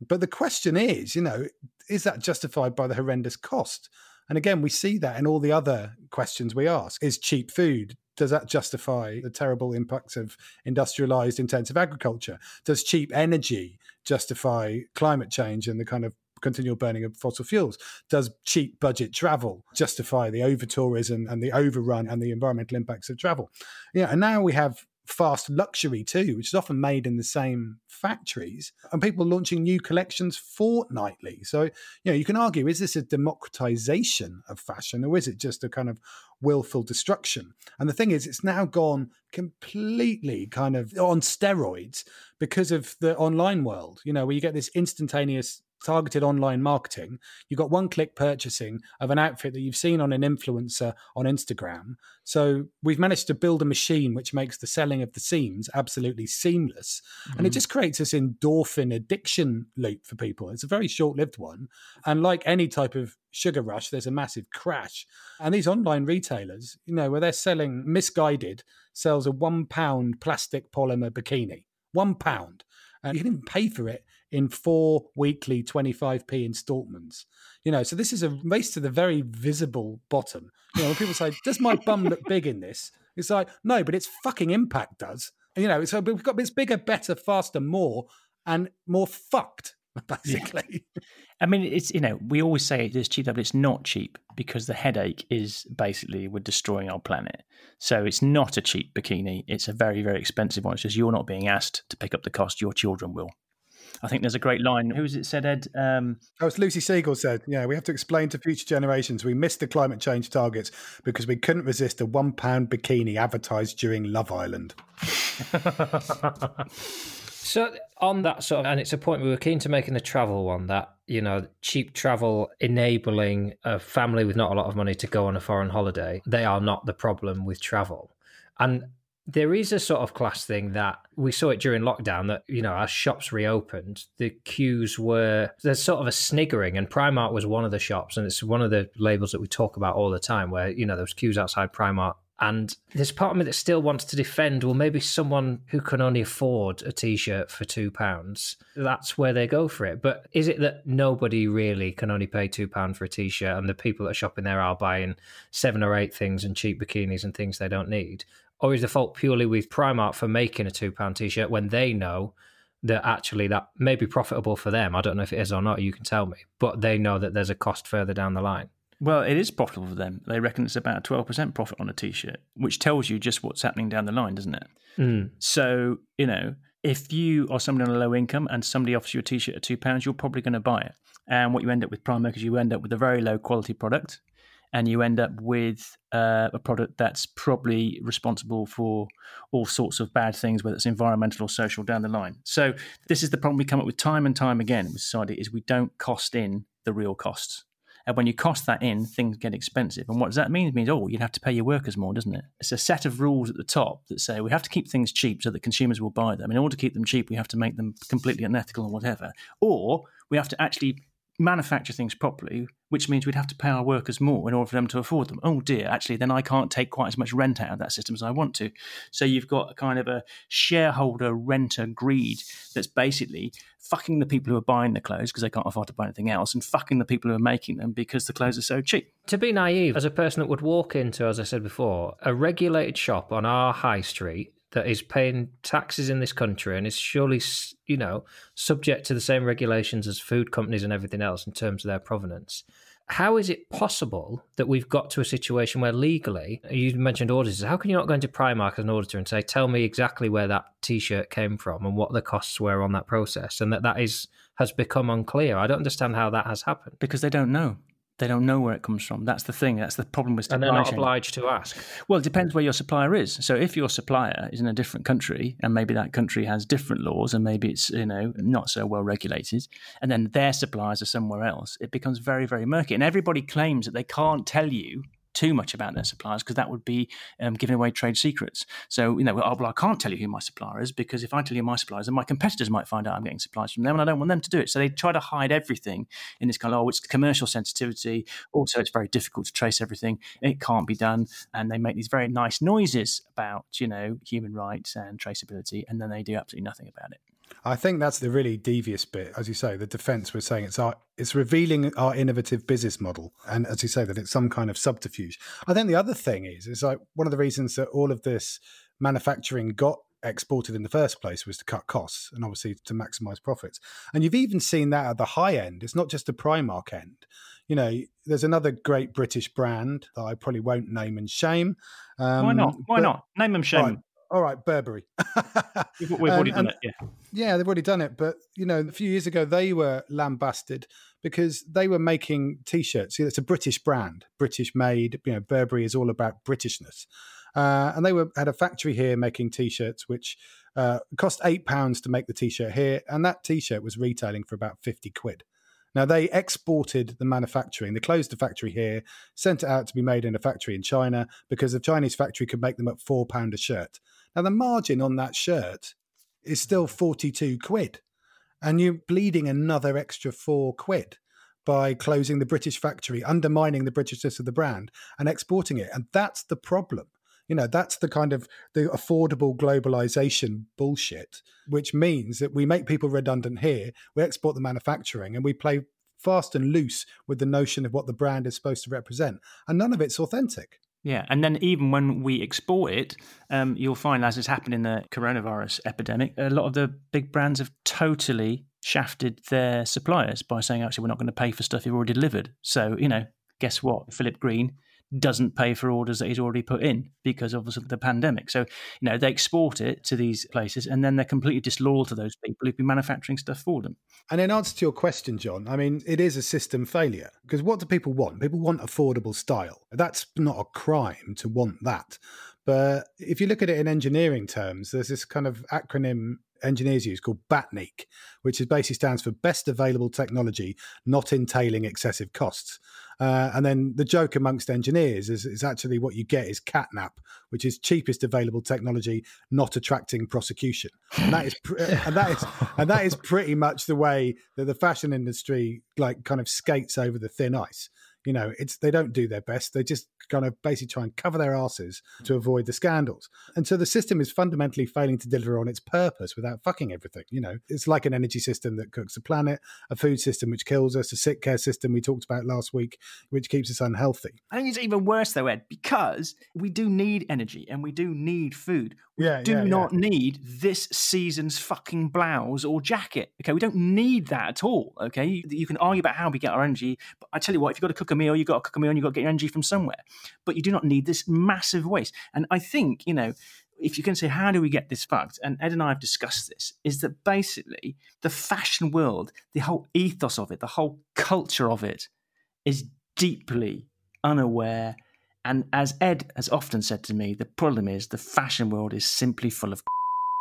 But the question is, you know, is that justified by the horrendous cost? And again, we see that in all the other questions we ask. Is cheap food does that justify the terrible impacts of industrialized intensive agriculture? Does cheap energy justify climate change and the kind of continual burning of fossil fuels? Does cheap budget travel justify the over tourism and the overrun and the environmental impacts of travel? Yeah, and now we have fast luxury too, which is often made in the same factories, and people launching new collections fortnightly. So, you know, you can argue is this a democratization of fashion or is it just a kind of willful destruction? And the thing is, it's now gone completely kind of on steroids because of the online world, you know, where you get this instantaneous targeted online marketing. You've got one click purchasing of an outfit that you've seen on an influencer on Instagram. So we've managed to build a machine which makes the selling of the seams absolutely seamless. Mm-hmm. And it just creates this endorphin addiction loop for people. It's a very short lived one. And like any type of sugar rush, there's a massive crash. And these online retailers, you know, where they're selling Missguided, sells a one pound plastic polymer bikini. One pound. And you can even pay for it in four weekly 25p installments. You know, so this is a race to the very visible bottom. You know, when people say, Does my bum look big in this? It's like, no, but its fucking impact does. You know, so we've got it's bigger, better, faster, more, and more fucked, basically. Yeah. I mean, it's you know, we always say it's cheap, but it's not cheap because the headache is basically we're destroying our planet. So it's not a cheap bikini; it's a very, very expensive one. It's just you're not being asked to pick up the cost; your children will. I think there's a great line. Who was it said, Ed? Um, oh, it's Lucy Siegle said, yeah, we have to explain to future generations we missed the climate change targets because we couldn't resist a one pound bikini advertised during Love Island. so on that sort of, and it's a point we were keen to make in the travel one that you know cheap travel enabling a family with not a lot of money to go on a foreign holiday. They are not the problem with travel, and there is a sort of class thing that we saw it during lockdown that you know as shops reopened the queues were there's sort of a sniggering and primark was one of the shops and it's one of the labels that we talk about all the time where you know there was queues outside primark. And there's part of me that still wants to defend well maybe someone who can only afford a t-shirt for two pounds that's where they go for it. But is it that nobody really can only pay two pounds for a t-shirt and the people that are shopping there are buying seven or eight things and cheap bikinis and things they don't need or is the fault purely with Primark for making a two pound t shirt when they know that actually that may be profitable for them? I don't know if it is or not. You can tell me, but they know that there's a cost further down the line. Well, it is profitable for them. They reckon it's about a 12% profit on a t shirt, which tells you just what's happening down the line, doesn't it? Mm. So, you know, if you are somebody on a low income and somebody offers you a t shirt at £2, you're probably going to buy it. And what you end up with Primark is you end up with a very low quality product and you end up with uh, a product that's probably responsible for all sorts of bad things, whether it's environmental or social down the line. So this is the problem we come up with time and time again with society is we don't cost in the real costs. And when you cost that in, things get expensive. And what does that mean? It means, oh, you'd have to pay your workers more, doesn't it? It's a set of rules at the top that say we have to keep things cheap so that consumers will buy them. In order to keep them cheap, we have to make them completely unethical and whatever. Or we have to actually manufacture things properly, which means we'd have to pay our workers more in order for them to afford them. Oh dear, actually, then I can't take quite as much rent out of that system as I want to. So you've got a kind of a shareholder renter greed that's basically fucking the people who are buying the clothes because they can't afford to buy anything else and fucking the people who are making them because the clothes are so cheap. To be naive, as a person that would walk into, as I said before, a regulated shop on our high street that is paying taxes in this country and is surely, you know, subject to the same regulations as food companies and everything else in terms of their provenance. How is it possible that we've got to a situation where legally, you mentioned auditors, how can you not go into Primark as an auditor and say, tell me exactly where that t shirt came from and what the costs were on that process? And that that is has become unclear. I don't understand how that has happened. Because they don't know. They don't know where it comes from. That's the thing. That's the problem with supply And they're not chain. obliged to ask. Well, it depends where your supplier is. So if your supplier is in a different country and maybe that country has different laws and maybe it's, you know, not so well regulated, and then their suppliers are somewhere else, it becomes very, very murky. And everybody claims that they can't tell you too much about their suppliers because that would be um, giving away trade secrets. So, you know, well, I can't tell you who my supplier is because if I tell you my suppliers, then my competitors might find out I'm getting supplies from them and I don't want them to do it. So they try to hide everything in this kind of, oh, it's commercial sensitivity. Also, it's very difficult to trace everything. It can't be done. And they make these very nice noises about, you know, human rights and traceability, and then they do absolutely nothing about it. I think that's the really devious bit, as you say. The defence was saying it's our, it's revealing our innovative business model, and as you say, that it's some kind of subterfuge. I think the other thing is, is like one of the reasons that all of this manufacturing got exported in the first place was to cut costs and obviously to maximise profits. And you've even seen that at the high end. It's not just the Primark end. You know, there's another great British brand that I probably won't name and shame. Um, Why not? Why but- not? Name them, shame Right. All right, Burberry. We've, we've already And- done and- it. Yeah. Yeah, they've already done it. But, you know, a few years ago, they were lambasted because they were making t shirts. It's a British brand, British made. You know, Burberry is all about Britishness. Uh, and they were had a factory here making t shirts, which uh, cost eight pounds to make the t shirt here. And that t shirt was retailing for about 50 quid. Now, they exported the manufacturing. They closed the factory here, sent it out to be made in a factory in China because the Chinese factory could make them at £4 a shirt. Now, the margin on that shirt is still 42 quid. And you're bleeding another extra four quid by closing the British factory, undermining the Britishness of the brand and exporting it. And that's the problem. You know, that's the kind of the affordable globalization bullshit, which means that we make people redundant here, we export the manufacturing, and we play fast and loose with the notion of what the brand is supposed to represent. And none of it's authentic. Yeah, and then even when we export it, um, you'll find, as has happened in the coronavirus epidemic, a lot of the big brands have totally shafted their suppliers by saying, actually, we're not going to pay for stuff you've already delivered. So, you know, guess what? Philip Green doesn't pay for orders that he's already put in because obviously the pandemic. So, you know, they export it to these places and then they're completely disloyal to those people who've been manufacturing stuff for them. And in answer to your question, Jon, I mean, it is a system failure because what do people want? People want affordable style. That's not a crime to want that. But if you look at it in engineering terms, there's this kind of acronym engineers use called BATNEEC, which is basically stands for Best Available Technology Not Entailing Excessive Costs. Uh, and then the joke amongst engineers is, is actually what you get is CATNAP, which is cheapest available technology not attracting prosecution. And that is pr- and that is and that is pretty much the way that the fashion industry like kind of skates over the thin ice. You know, it's they don't do their best. They just kind of basically try and cover their asses to avoid the scandals. And so the system is fundamentally failing to deliver on its purpose without fucking everything. You know, it's like an energy system that cooks the planet, a food system which kills us, a sick care system we talked about last week, which keeps us unhealthy. I think it's even worse though, Ed, because we do need energy and we do need food. We Yeah, do yeah, yeah. not need this season's fucking blouse or jacket. Okay, we don't need that at all. Okay, you, you can argue about how we get our energy, but I tell you what, if you've got to cook a meal, you've got to cook a meal, and you've got to get your energy from somewhere. But you do not need this massive waste. And I think, you know, if you can say, how do we get this fucked? And Ed and I have discussed this, is that basically the fashion world, the whole ethos of it, the whole culture of it is deeply unaware. And as Ed has often said to me, the problem is the fashion world is simply full of.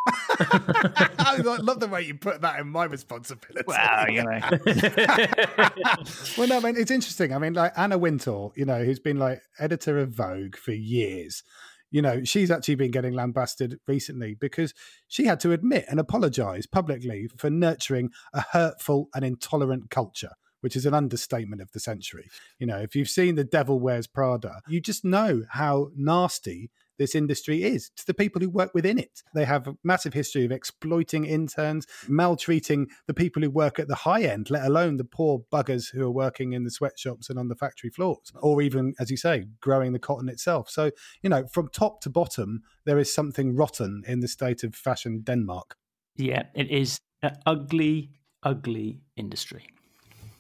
I love the way you put that in my responsibility. Well, you know. well, no, I mean, it's interesting. I mean, like Anna Wintour, you know, who's been like editor of Vogue for years, you know, she's actually been getting lambasted recently because she had to admit and apologize publicly for nurturing a hurtful and intolerant culture which is an understatement of the century. You know, if you've seen The Devil Wears Prada, you just know how nasty this industry is to the people who work within it. They have a massive history of exploiting interns, maltreating the people who work at the high end, let alone the poor buggers who are working in the sweatshops and on the factory floors, or even, as you say, growing the cotton itself. So, you know, from top to bottom, there is something rotten in the state of fashion Denmark. Yeah, it is an ugly, ugly industry.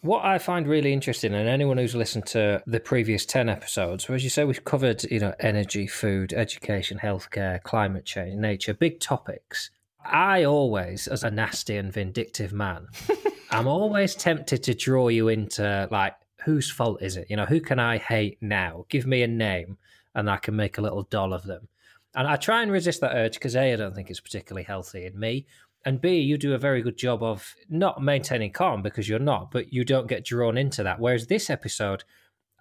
What I find really interesting, and anyone who's listened to the previous 10 episodes, as you say, we've covered, you know, energy, food, education, healthcare, climate change, nature, big topics. I always, as a nasty and vindictive man, I'm always tempted to draw you into like, whose fault is it? You know, who can I hate now? Give me a name and I can make a little doll of them. And I try and resist that urge because A, I don't think it's particularly healthy in me and B, you do a very good job of not maintaining calm because you're not, but you don't get drawn into that. Whereas this episode,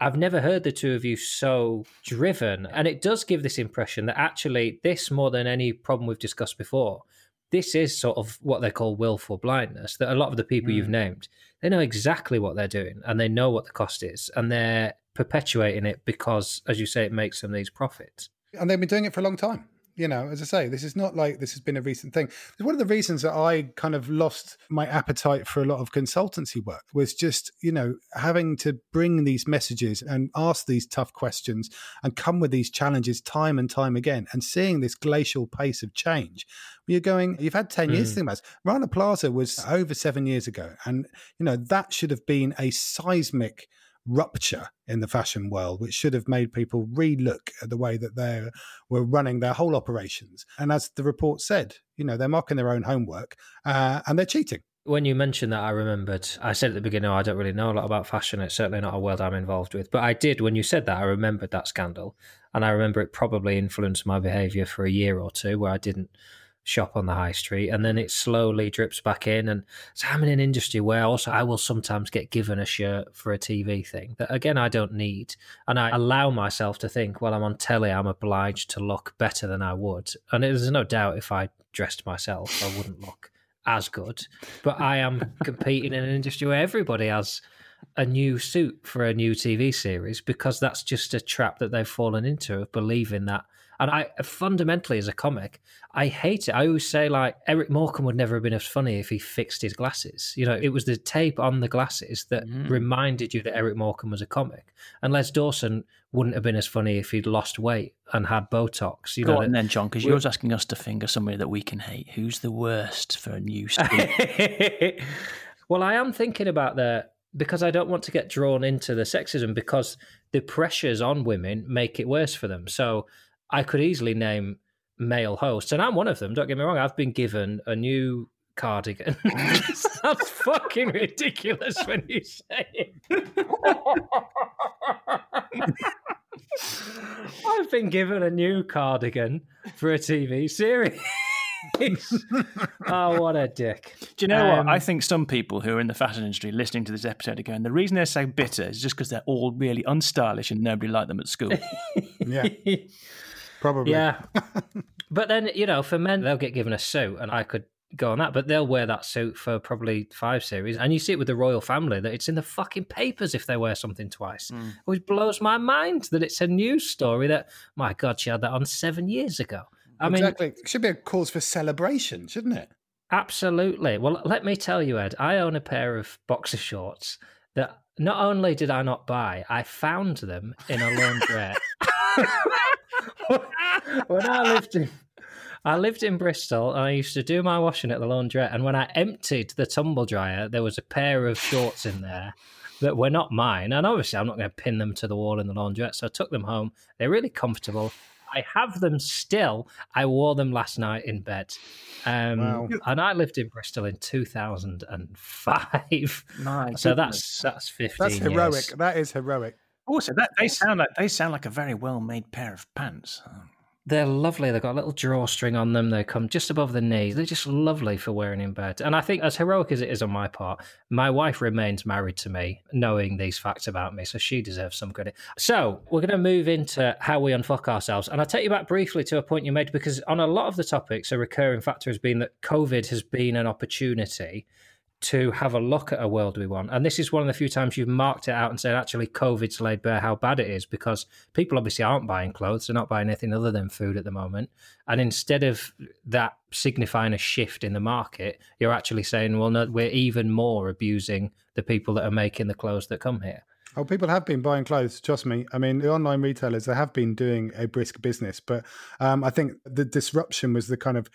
I've never heard the two of you so driven. And it does give this impression that actually, this more than any problem we've discussed before, this is sort of what they call willful blindness. That a lot of the people mm. you've named, they know exactly what they're doing and they know what the cost is and they're perpetuating it because, as you say, it makes them these profits. And they've been doing it for a long time you know, as I say, this is not like this has been a recent thing. One of the reasons that I kind of lost my appetite for a lot of consultancy work was just, you know, having to bring these messages and ask these tough questions and come with these challenges time and time again and seeing this glacial pace of change. You're going, you've had 10 mm. years to think about it. Rana Plaza was over seven years ago. And, you know, that should have been a seismic rupture in the fashion world, which should have made people relook at the way that they were running their whole operations. And as the report said, you know, they're marking their own homework uh, and they're cheating. When you mentioned that, I remembered. I said at the beginning, oh, I don't really know a lot about fashion. It's certainly not a world I'm involved with. But I did, when you said that, I remembered that scandal. And I remember it probably influenced my behavior for a year or two where I didn't shop on the high street and then it slowly drips back in. And so i'm in an industry where also i will sometimes get given a shirt for a tv thing that again i don't need. And i allow myself to think well i'm on telly i'm obliged to look better than i would. And there's no doubt if i dressed myself i wouldn't look as good. But i am competing in an industry where everybody has a new suit for a new tv series because that's just a trap that they've fallen into of believing that and I fundamentally, as a comic, I hate it. I always say like Eric Morecambe would never have been as funny if he fixed his glasses. You know, it was the tape on the glasses that mm. reminded you that Eric Morecambe was a comic. And Les Dawson wouldn't have been as funny if he'd lost weight and had Botox. You Go know, on then, Jon, because you're always asking us to finger somebody that we can hate. Who's the worst for a new well, I am thinking about the because I don't want to get drawn into the sexism because the pressures on women make it worse for them. So I could easily name male hosts, and I'm one of them. Don't get me wrong. I've been given a new cardigan. That's fucking ridiculous when you say it. I've been given a new cardigan for a TV series. oh, what a dick. Do you know um, what? I think some people who are in the fashion industry listening to this episode are going, the reason they're so bitter is just because they're all really unstylish and nobody liked them at school. yeah. Probably. Yeah. but then, you know, for men, they'll get given a suit and I could go on that, but they'll wear that suit for probably five series. And you see it with the royal family that it's in the fucking papers if they wear something twice, mm. which blows my mind that it's a news story that, my God, she had that on seven years ago. I exactly. mean, it should be a cause for celebration, shouldn't it? Absolutely. Well, let me tell you, Ed, I own a pair of boxer shorts that not only did I not buy, I found them in a laundrette. when I lived in I lived in Bristol and I used to do my washing at the laundrette. And when I emptied the tumble dryer, there was a pair of shorts in there that were not mine. And obviously, I'm not going to pin them to the wall in the laundrette. So I took them home. They're really comfortable. I have them still. I wore them last night in bed. Um, wow. And I lived in Bristol in 2005. My so that's that's 15 That's heroic. Years. That is heroic. Also, that they sound like they sound like a very well made pair of pants. They're lovely. They've got a little drawstring on them. They come just above the knees. They're just lovely for wearing in bed. And I think, as heroic as it is on my part, my wife remains married to me, knowing these facts about me. So she deserves some credit. So we're going to move into how we unfuck ourselves. And I'll take you back briefly to a point you made because on a lot of the topics, a recurring factor has been that COVID has been an opportunity to have a look at a world we want. And this is one of the few times you've marked it out and said, actually, COVID's laid bare how bad it is because people obviously aren't buying clothes. They're not buying anything other than food at the moment. And instead of that signifying a shift in the market, you're actually saying, well, no, we're even more abusing the people that are making the clothes that come here. Oh, people have been buying clothes. Trust me. I mean, the online retailers they have been doing a brisk business, but um, I think the disruption was the kind of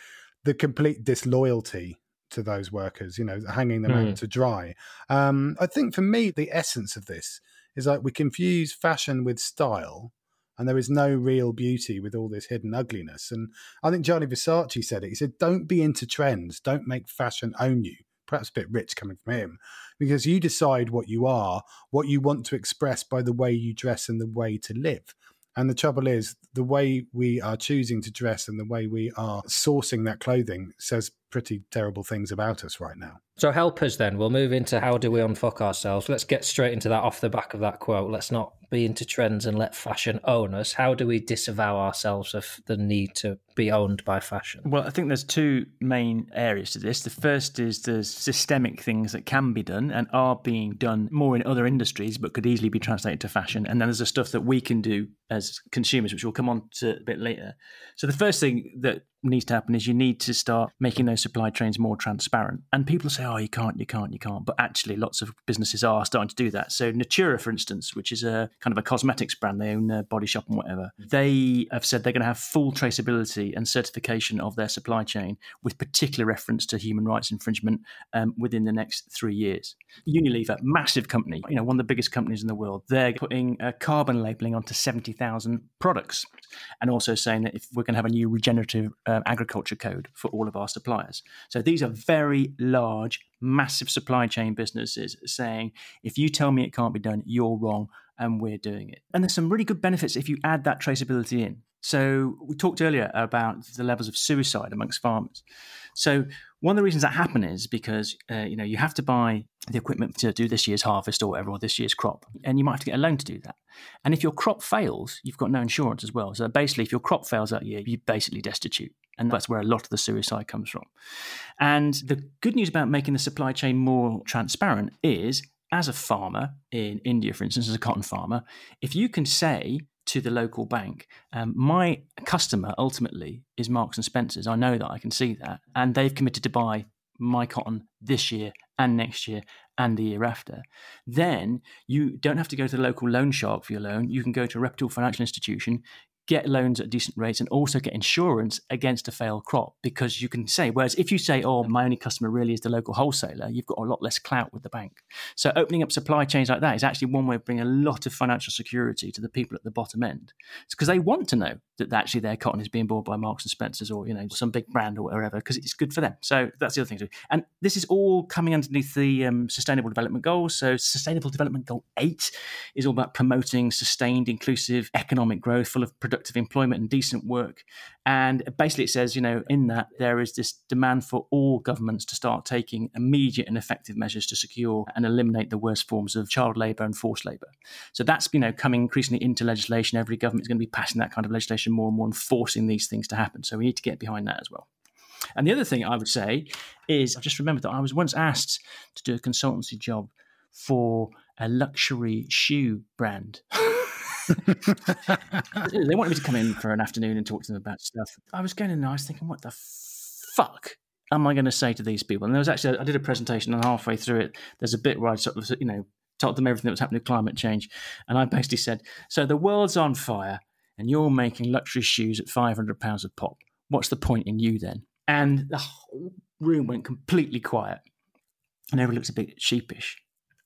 the complete disloyalty to those workers, you know, hanging them mm. out hmm. to dry. Um, I think for me, the essence of this is like we confuse fashion with style, and there is no real beauty with all this hidden ugliness. And I think Gianni Versace said it. He said, "Don't be into trends. Don't make fashion own you." Perhaps a bit rich coming from him, because you decide what you are, what you want to express by the way you dress and the way to live. And the trouble is, the way we are choosing to dress and the way we are sourcing that clothing says pretty terrible things about us right now. So help us then. We'll move into how do we unfuck ourselves. Let's get straight into that off the back of that quote. Let's not be into trends and let fashion own us. How do we disavow ourselves of the need to be owned by fashion? Well, I think there's two main areas to this. The first is there's systemic things that can be done and are being done more in other industries, but could easily be translated to fashion. And then there's the stuff that we can do as consumers, which we'll come on to a bit later. So the first thing that needs to happen is you need to start making those supply chains more transparent. And people say, oh, you can't, you can't, you can't. But actually, lots of businesses are starting to do that. So, Natura, for instance, which is a kind of a cosmetics brand, they own a body shop and whatever, they have said they're going to have full traceability and certification of their supply chain with particular reference to human rights infringement um, within the next three years. Unilever, massive company, you know, one of the biggest companies in the world, they're putting a carbon labeling onto 70,000 products and also saying that if we're going to have a new regenerative uh, agriculture code for all of our suppliers. So these are very large, massive supply chain businesses saying, if you tell me it can't be done, you're wrong and we're doing it. And there's some really good benefits if you add that traceability in. So we talked earlier about the levels of suicide amongst farmers. So one of the reasons that happen is because uh, you know you have to buy the equipment to do this year's harvest or whatever, or this year's crop, and you might have to get a loan to do that. And if your crop fails, you've got no insurance as well. So basically, if your crop fails that year, you're basically destitute. And that's where a lot of the suicide comes from. And the good news about making the supply chain more transparent is as a farmer in India, for instance, as a cotton farmer, if you can say to the local bank, um, my customer ultimately is Marks and Spencers. I know that I can see that, and they've committed to buy my cotton this year and next year and the year after. Then you don't have to go to the local loan shark for your loan. You can go to a reputable financial institution, get loans at decent rates and also get insurance against a failed crop because you can say whereas if you say oh my only customer really is the local wholesaler you've got a lot less clout with the bank. So opening up supply chains like that is actually one way of bringing a lot of financial security to the people at the bottom end. It's because they want to know that actually their cotton is being bought by marks and spencers or you know some big brand or whatever because it's good for them. So that's the other thing to do. And this is all coming underneath the um, sustainable development goals. So sustainable development goal 8 is all about promoting sustained inclusive economic growth full of production productive employment and decent work. And basically, it says, you know, in that there is this demand for all governments to start taking immediate and effective measures to secure and eliminate the worst forms of child labour and forced labour. So that's, you know, coming increasingly into legislation. Every government is going to be passing that kind of legislation more and more and forcing these things to happen. So we need to get behind that as well. And the other thing I would say is I've just remembered that I was once asked to do a consultancy job for a luxury shoe brand. they wanted me to come in for an afternoon and talk to them about stuff. I was going in and I was thinking, what the fuck am I going to say to these people? And there was actually, I did a presentation and halfway through it, there's a bit where I sort of, you know, told them everything that was happening with climate change. And I basically said, so the world's on fire and you're making luxury shoes at £500 a pop. What's the point in you then? And the whole room went completely quiet. And everyone looked a bit sheepish.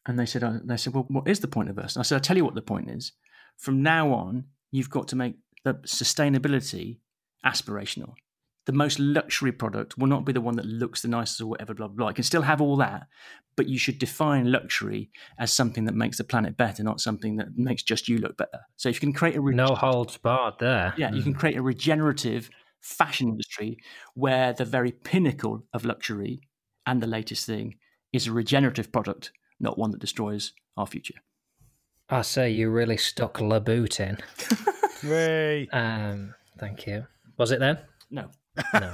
And they said, uh, they said, well, what is the point of us? And I said, I'll tell you what the point is. From now on, you've got to make the sustainability aspirational. The most luxury product will not be the one that looks the nicest or whatever, blah, blah, blah. It can still have all that, but you should define luxury as something that makes the planet better, not something that makes just you look better. So if you can create a re- no holds barred there, yeah, mm. you can create a regenerative fashion industry where the very pinnacle of luxury and the latest thing is a regenerative product, not one that destroys our future. I say you really stuck Louboutin. Ray. Um, thank you. Was it then? No. no,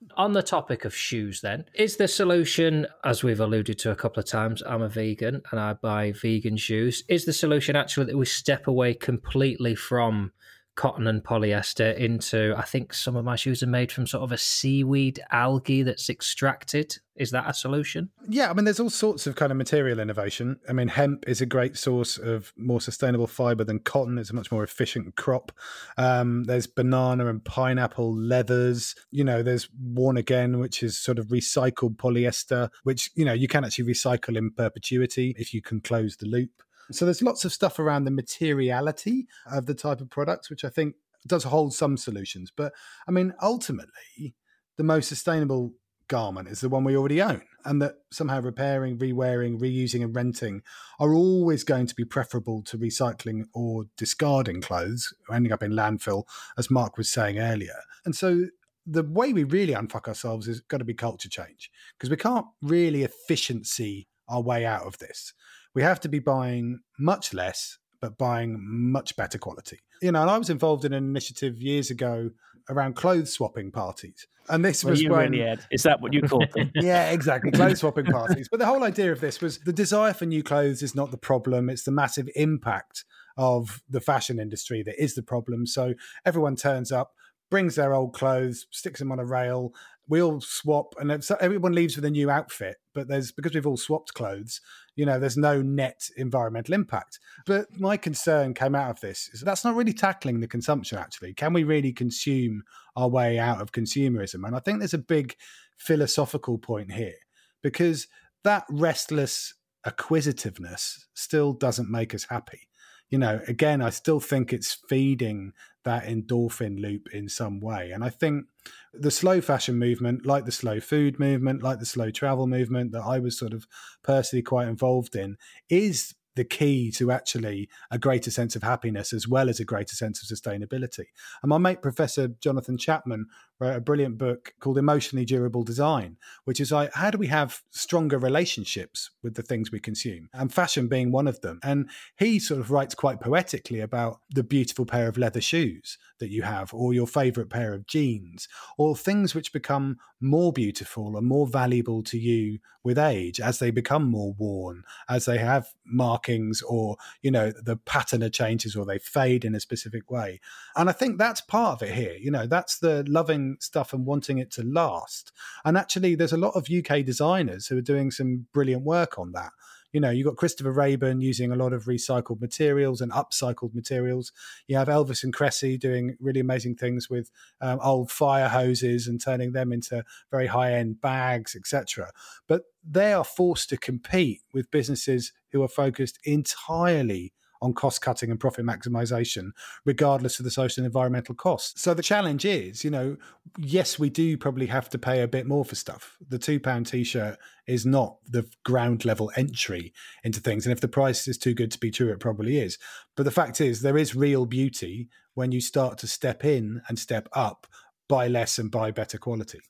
On the topic of shoes, then, is the solution, as we've alluded to a couple of times, I'm a vegan and I buy vegan shoes. Is the solution actually that we step away completely from cotton and polyester into I think some of my shoes are made from sort of a seaweed algae that's extracted. Is that a solution? Yeah, I mean there's all sorts of kind of material innovation. I mean hemp is a great source of more sustainable fiber than cotton. It's a much more efficient crop. Um, there's banana and pineapple leathers. You know, there's worn again, which is sort of recycled polyester, which you know you can actually recycle in perpetuity if you can close the loop. So there's lots of stuff around the materiality of the type of products, which I think does hold some solutions. But I mean, ultimately, the most sustainable garment is the one we already own, and that somehow repairing, rewearing, reusing, and renting are always going to be preferable to recycling or discarding clothes, ending up in landfill, as Mark was saying earlier. And so the way we really unfuck ourselves is got to be culture change because we can't really efficiency our way out of this we have to be buying much less, but buying much better quality. You know, and I was involved in an initiative years ago around clothes swapping parties. And this well, was you when, really. Is that what you call them? yeah, exactly. Clothes swapping parties. But the whole idea of this was the desire for new clothes is not the problem. It's the massive impact of the fashion industry that is the problem. So everyone turns up, brings their old clothes, sticks them on a rail, we all swap and everyone leaves with a new outfit but there's because we've all swapped clothes you know there's no net environmental impact. But my concern came out of this is that's not really tackling the consumption actually. Can we really consume our way out of consumerism? And i think there's a big philosophical point here because that restless acquisitiveness still doesn't make us happy you know again i still think it's feeding that endorphin loop in some way. And I think the slow fashion movement, like the slow food movement, like the slow travel movement that I was sort of personally quite involved in, is the key to actually a greater sense of happiness as well as a greater sense of sustainability. And my mate, Professor Jonathan Chapman, wrote a brilliant book called Emotionally Durable Design, which is like, how do we have stronger relationships with the things we consume? And fashion being one of them. And he sort of writes quite poetically about the beautiful pair of leather shoes that you have, or your favorite pair of jeans, or things which become more beautiful and more valuable to you with age as they become more worn, as they have markings or, you know, the pattern changes or they fade in a specific way. And I think that's part of it here. You know, that's the loving stuff and wanting it to last. And actually, there's a lot of UK designers who are doing some brilliant work on that you know, you've got Christopher Raeburn using a lot of recycled materials and upcycled materials. You have Elvis and Kresse doing really amazing things with um, old fire hoses and turning them into very high end bags, etc. But they are forced to compete with businesses who are focused entirely on cost cutting and profit maximization, regardless of the social and environmental costs. So the challenge is, you know, yes, we do probably have to pay a bit more for stuff. The two pound t shirt is not the ground level entry into things. And if the price is too good to be true, it probably is. But the fact is, there is real beauty when you start to step in and step up, buy less and buy better quality.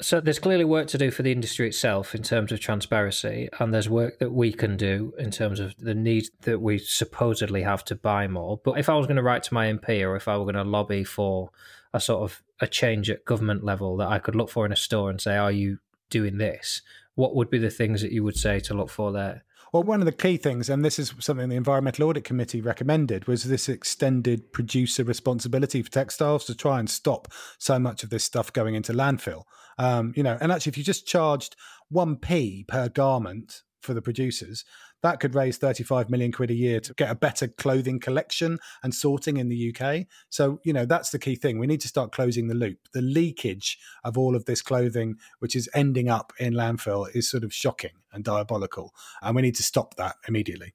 So there's clearly work to do for the industry itself in terms of transparency, and there's work that we can do in terms of the need that we supposedly have to buy more. But if I was going to write to my MP or if I were going to lobby for a sort of a change at government level that I could look for in a store and say, "Are you doing this?" What would be the things that you would say to look for there? Well, one of the key things, and this is something the Environmental Audit Committee recommended, was this extended producer responsibility for textiles to try and stop so much of this stuff going into landfill. Um, you know, and actually, if you just charged one p per garment for the producers, that could raise 35 million quid a year to get a better clothing collection and sorting in the UK. So, you know, that's the key thing. We need to start closing the loop. The leakage of all of this clothing, which is ending up in landfill, is sort of shocking and diabolical. And we need to stop that immediately.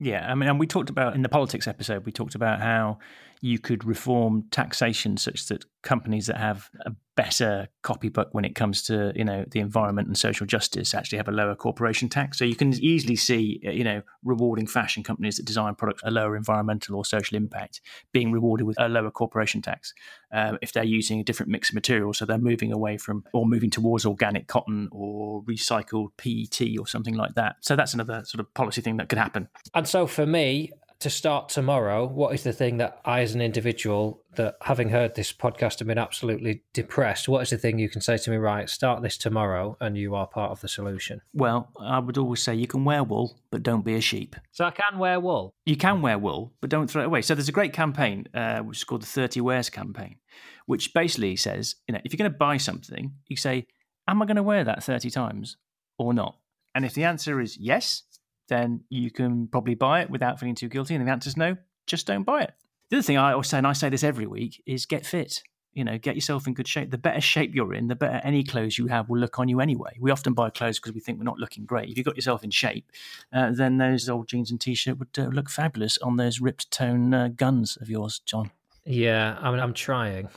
Yeah, I mean, and we talked about in the politics episode, we talked about how you could reform taxation such that companies that have a better copybook when it comes to you know the environment and social justice actually have a lower corporation tax. So you can easily see you know rewarding fashion companies that design products a lower environmental or social impact being rewarded with a lower corporation tax um, if they're using a different mix of materials. So they're moving away from or moving towards organic cotton or recycled PET or something like that. So that's another sort of policy thing that could happen. And so for me, to start tomorrow, what is the thing that I, as an individual, that having heard this podcast have been absolutely depressed, what is the thing you can say to me, right, start this tomorrow and you are part of the solution? Well, I would always say you can wear wool, but don't be a sheep. So I can wear wool? You can wear wool, but don't throw it away. So there's a great campaign, uh, which is called the 30 Wears campaign, which basically says, you know, if you're going to buy something, you say, am I going to wear that 30 times or not? And if the answer is yes, then you can probably buy it without feeling too guilty. And the answer is no, just don't buy it. The other thing I always say, and I say this every week, is get fit. You know, get yourself in good shape. The better shape you're in, the better any clothes you have will look on you anyway. We often buy clothes because we think we're not looking great. If you've got yourself in shape, uh, then those old jeans and t-shirt would uh, look fabulous on those ripped tone uh, guns of yours, Jon. Yeah, I mean, I'm trying.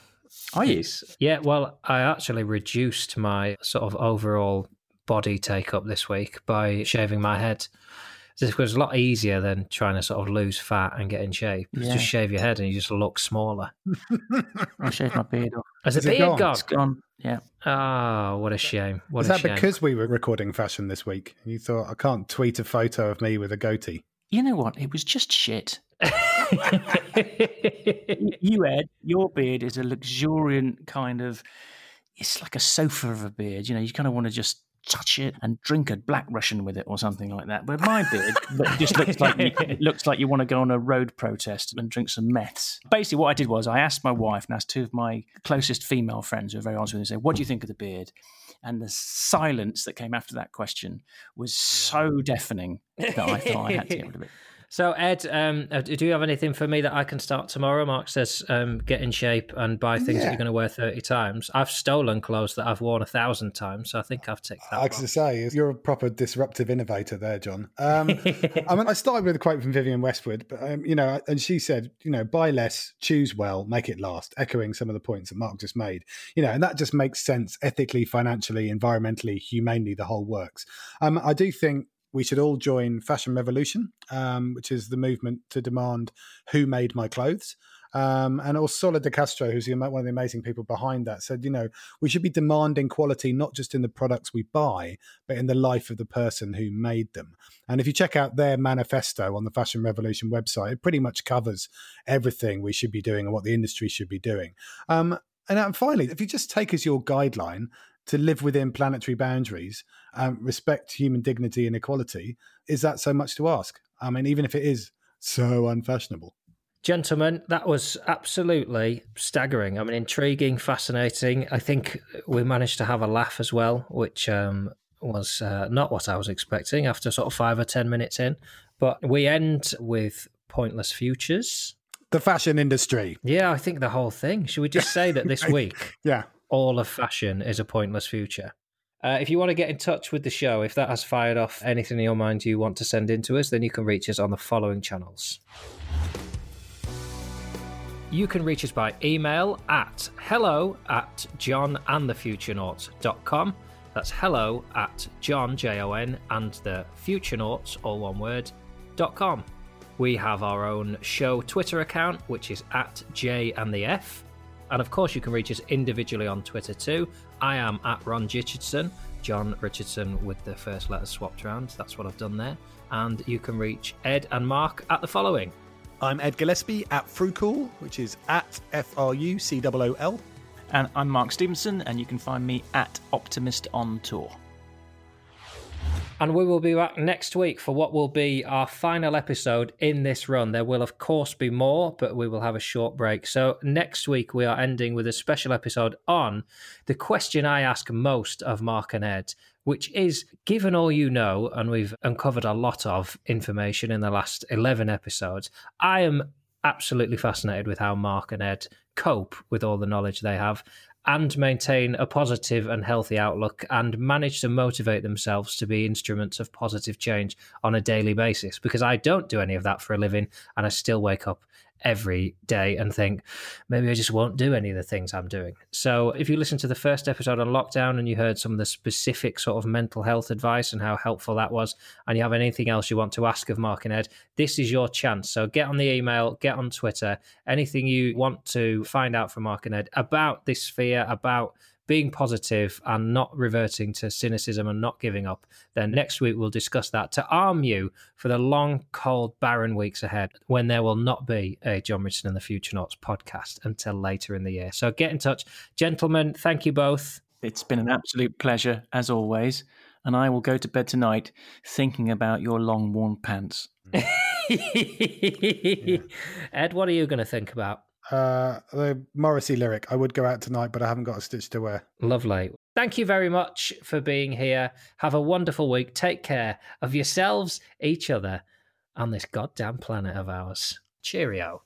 Are you? Yeah, well, I actually reduced my sort of overall body take up this week by shaving my head. This was a lot easier than trying to sort of lose fat and get in shape. Yeah. Just shave your head and you just look smaller. I shaved my beard off. Has the beard gone? gone? It's gone. Yeah. Oh, what a shame. What Is a that shame. because we were recording fashion this week? You thought, I can't tweet a photo of me with a goatee? You know what? It was just shit. you, Ed, your beard is a luxuriant kind of. It's like a sofa of a beard. You know, you kind of want to just touch it and drink a black Russian with it or something like that. But my beard just looks like you, it looks like you want to go on a road protest and drink some meths. Basically, what I did was I asked my wife and asked two of my closest female friends who are very honest with me, say, "What do you think of the beard?" And the silence that came after that question was so deafening that I thought I had to get rid of it. So, Ed, um, uh, do you have anything for me that I can start tomorrow? Mark says, um, get in shape and buy things yeah. that you're going to wear 30 times. I've stolen clothes that I've worn a thousand times, so I think I've ticked that. I was to say, you're a proper disruptive innovator there, Jon. Um, I mean, I started with a quote from Vivienne Westwood, but, um, you know, and she said, you know, buy less, choose well, make it last, echoing some of the points that Mark just made. You know, and that just makes sense ethically, financially, environmentally, humanely, the whole works. Um, I do think we should all join Fashion Revolution, um, which is the movement to demand who made my clothes. Um, and Orsola de Castro, who's one of the amazing people behind that, said, you know, we should be demanding quality not just in the products we buy, but in the life of the person who made them. And if you check out their manifesto on the Fashion Revolution website, it pretty much covers everything we should be doing and what the industry should be doing. Um, and finally, if you just take as your guideline to live within planetary boundaries, and respect human dignity and equality, is that so much to ask? I mean, even if it is so unfashionable. Gentlemen, that was absolutely staggering. I mean, intriguing, fascinating. I think we managed to have a laugh as well, which um, was uh, not what I was expecting after sort of five or 10 minutes in. But we end with pointless futures. The fashion industry. Yeah, I think the whole thing. Should we just say that this week? yeah all of fashion is a pointless future. Uh, if you want to get in touch with the show, if that has fired off anything in your mind you want to send in to us, then you can reach us on the following channels. You can reach us by email at hello at jonandthefuturenauts.com. That's hello at jon, J-O-N, and the futurenauts, all one word, dot com. We have our own show Twitter account, which is at J and the F. And of course, you can reach us individually on Twitter too. I am at Ron Richardson, Jon Richardson with the first letter swapped around. That's what I've done there. And you can reach Ed and Mark at the following. I'm Ed Gillespie at Frucool, which is at F R U C O O L. And I'm Mark Stevenson, and you can find me at Optimist on Tour. And we will be back next week for what will be our final episode in this run. There will, of course, be more, but we will have a short break. So, next week, we are ending with a special episode on the question I ask most of Mark and Ed, which is given all you know, and we've uncovered a lot of information in the last 11 episodes, I am absolutely fascinated with how Mark and Ed cope with all the knowledge they have and maintain a positive and healthy outlook and manage to motivate themselves to be instruments of positive change on a daily basis because I don't do any of that for a living and I still wake up every day and think maybe I just won't do any of the things I'm doing. So if you listen to the first episode on lockdown and you heard some of the specific sort of mental health advice and how helpful that was, and you have anything else you want to ask of Mark and Ed, this is your chance. So get on the email, get on Twitter, anything you want to find out from Mark and Ed about this fear, about being positive and not reverting to cynicism and not giving up, then next week we'll discuss that to arm you for the long, cold, barren weeks ahead when there will not be a Jon Richardson and the Futurenauts podcast until later in the year. So get in touch. Gentlemen, thank you both. It's been an absolute pleasure, as always. And I will go to bed tonight thinking about your long, worn pants. Ed, what are you going to think about? Uh, the Morrissey lyric, I would go out tonight, but I haven't got a stitch to wear. Lovely. Thank you very much for being here. Have a wonderful week. Take care of yourselves, each other, and this goddamn planet of ours. Cheerio.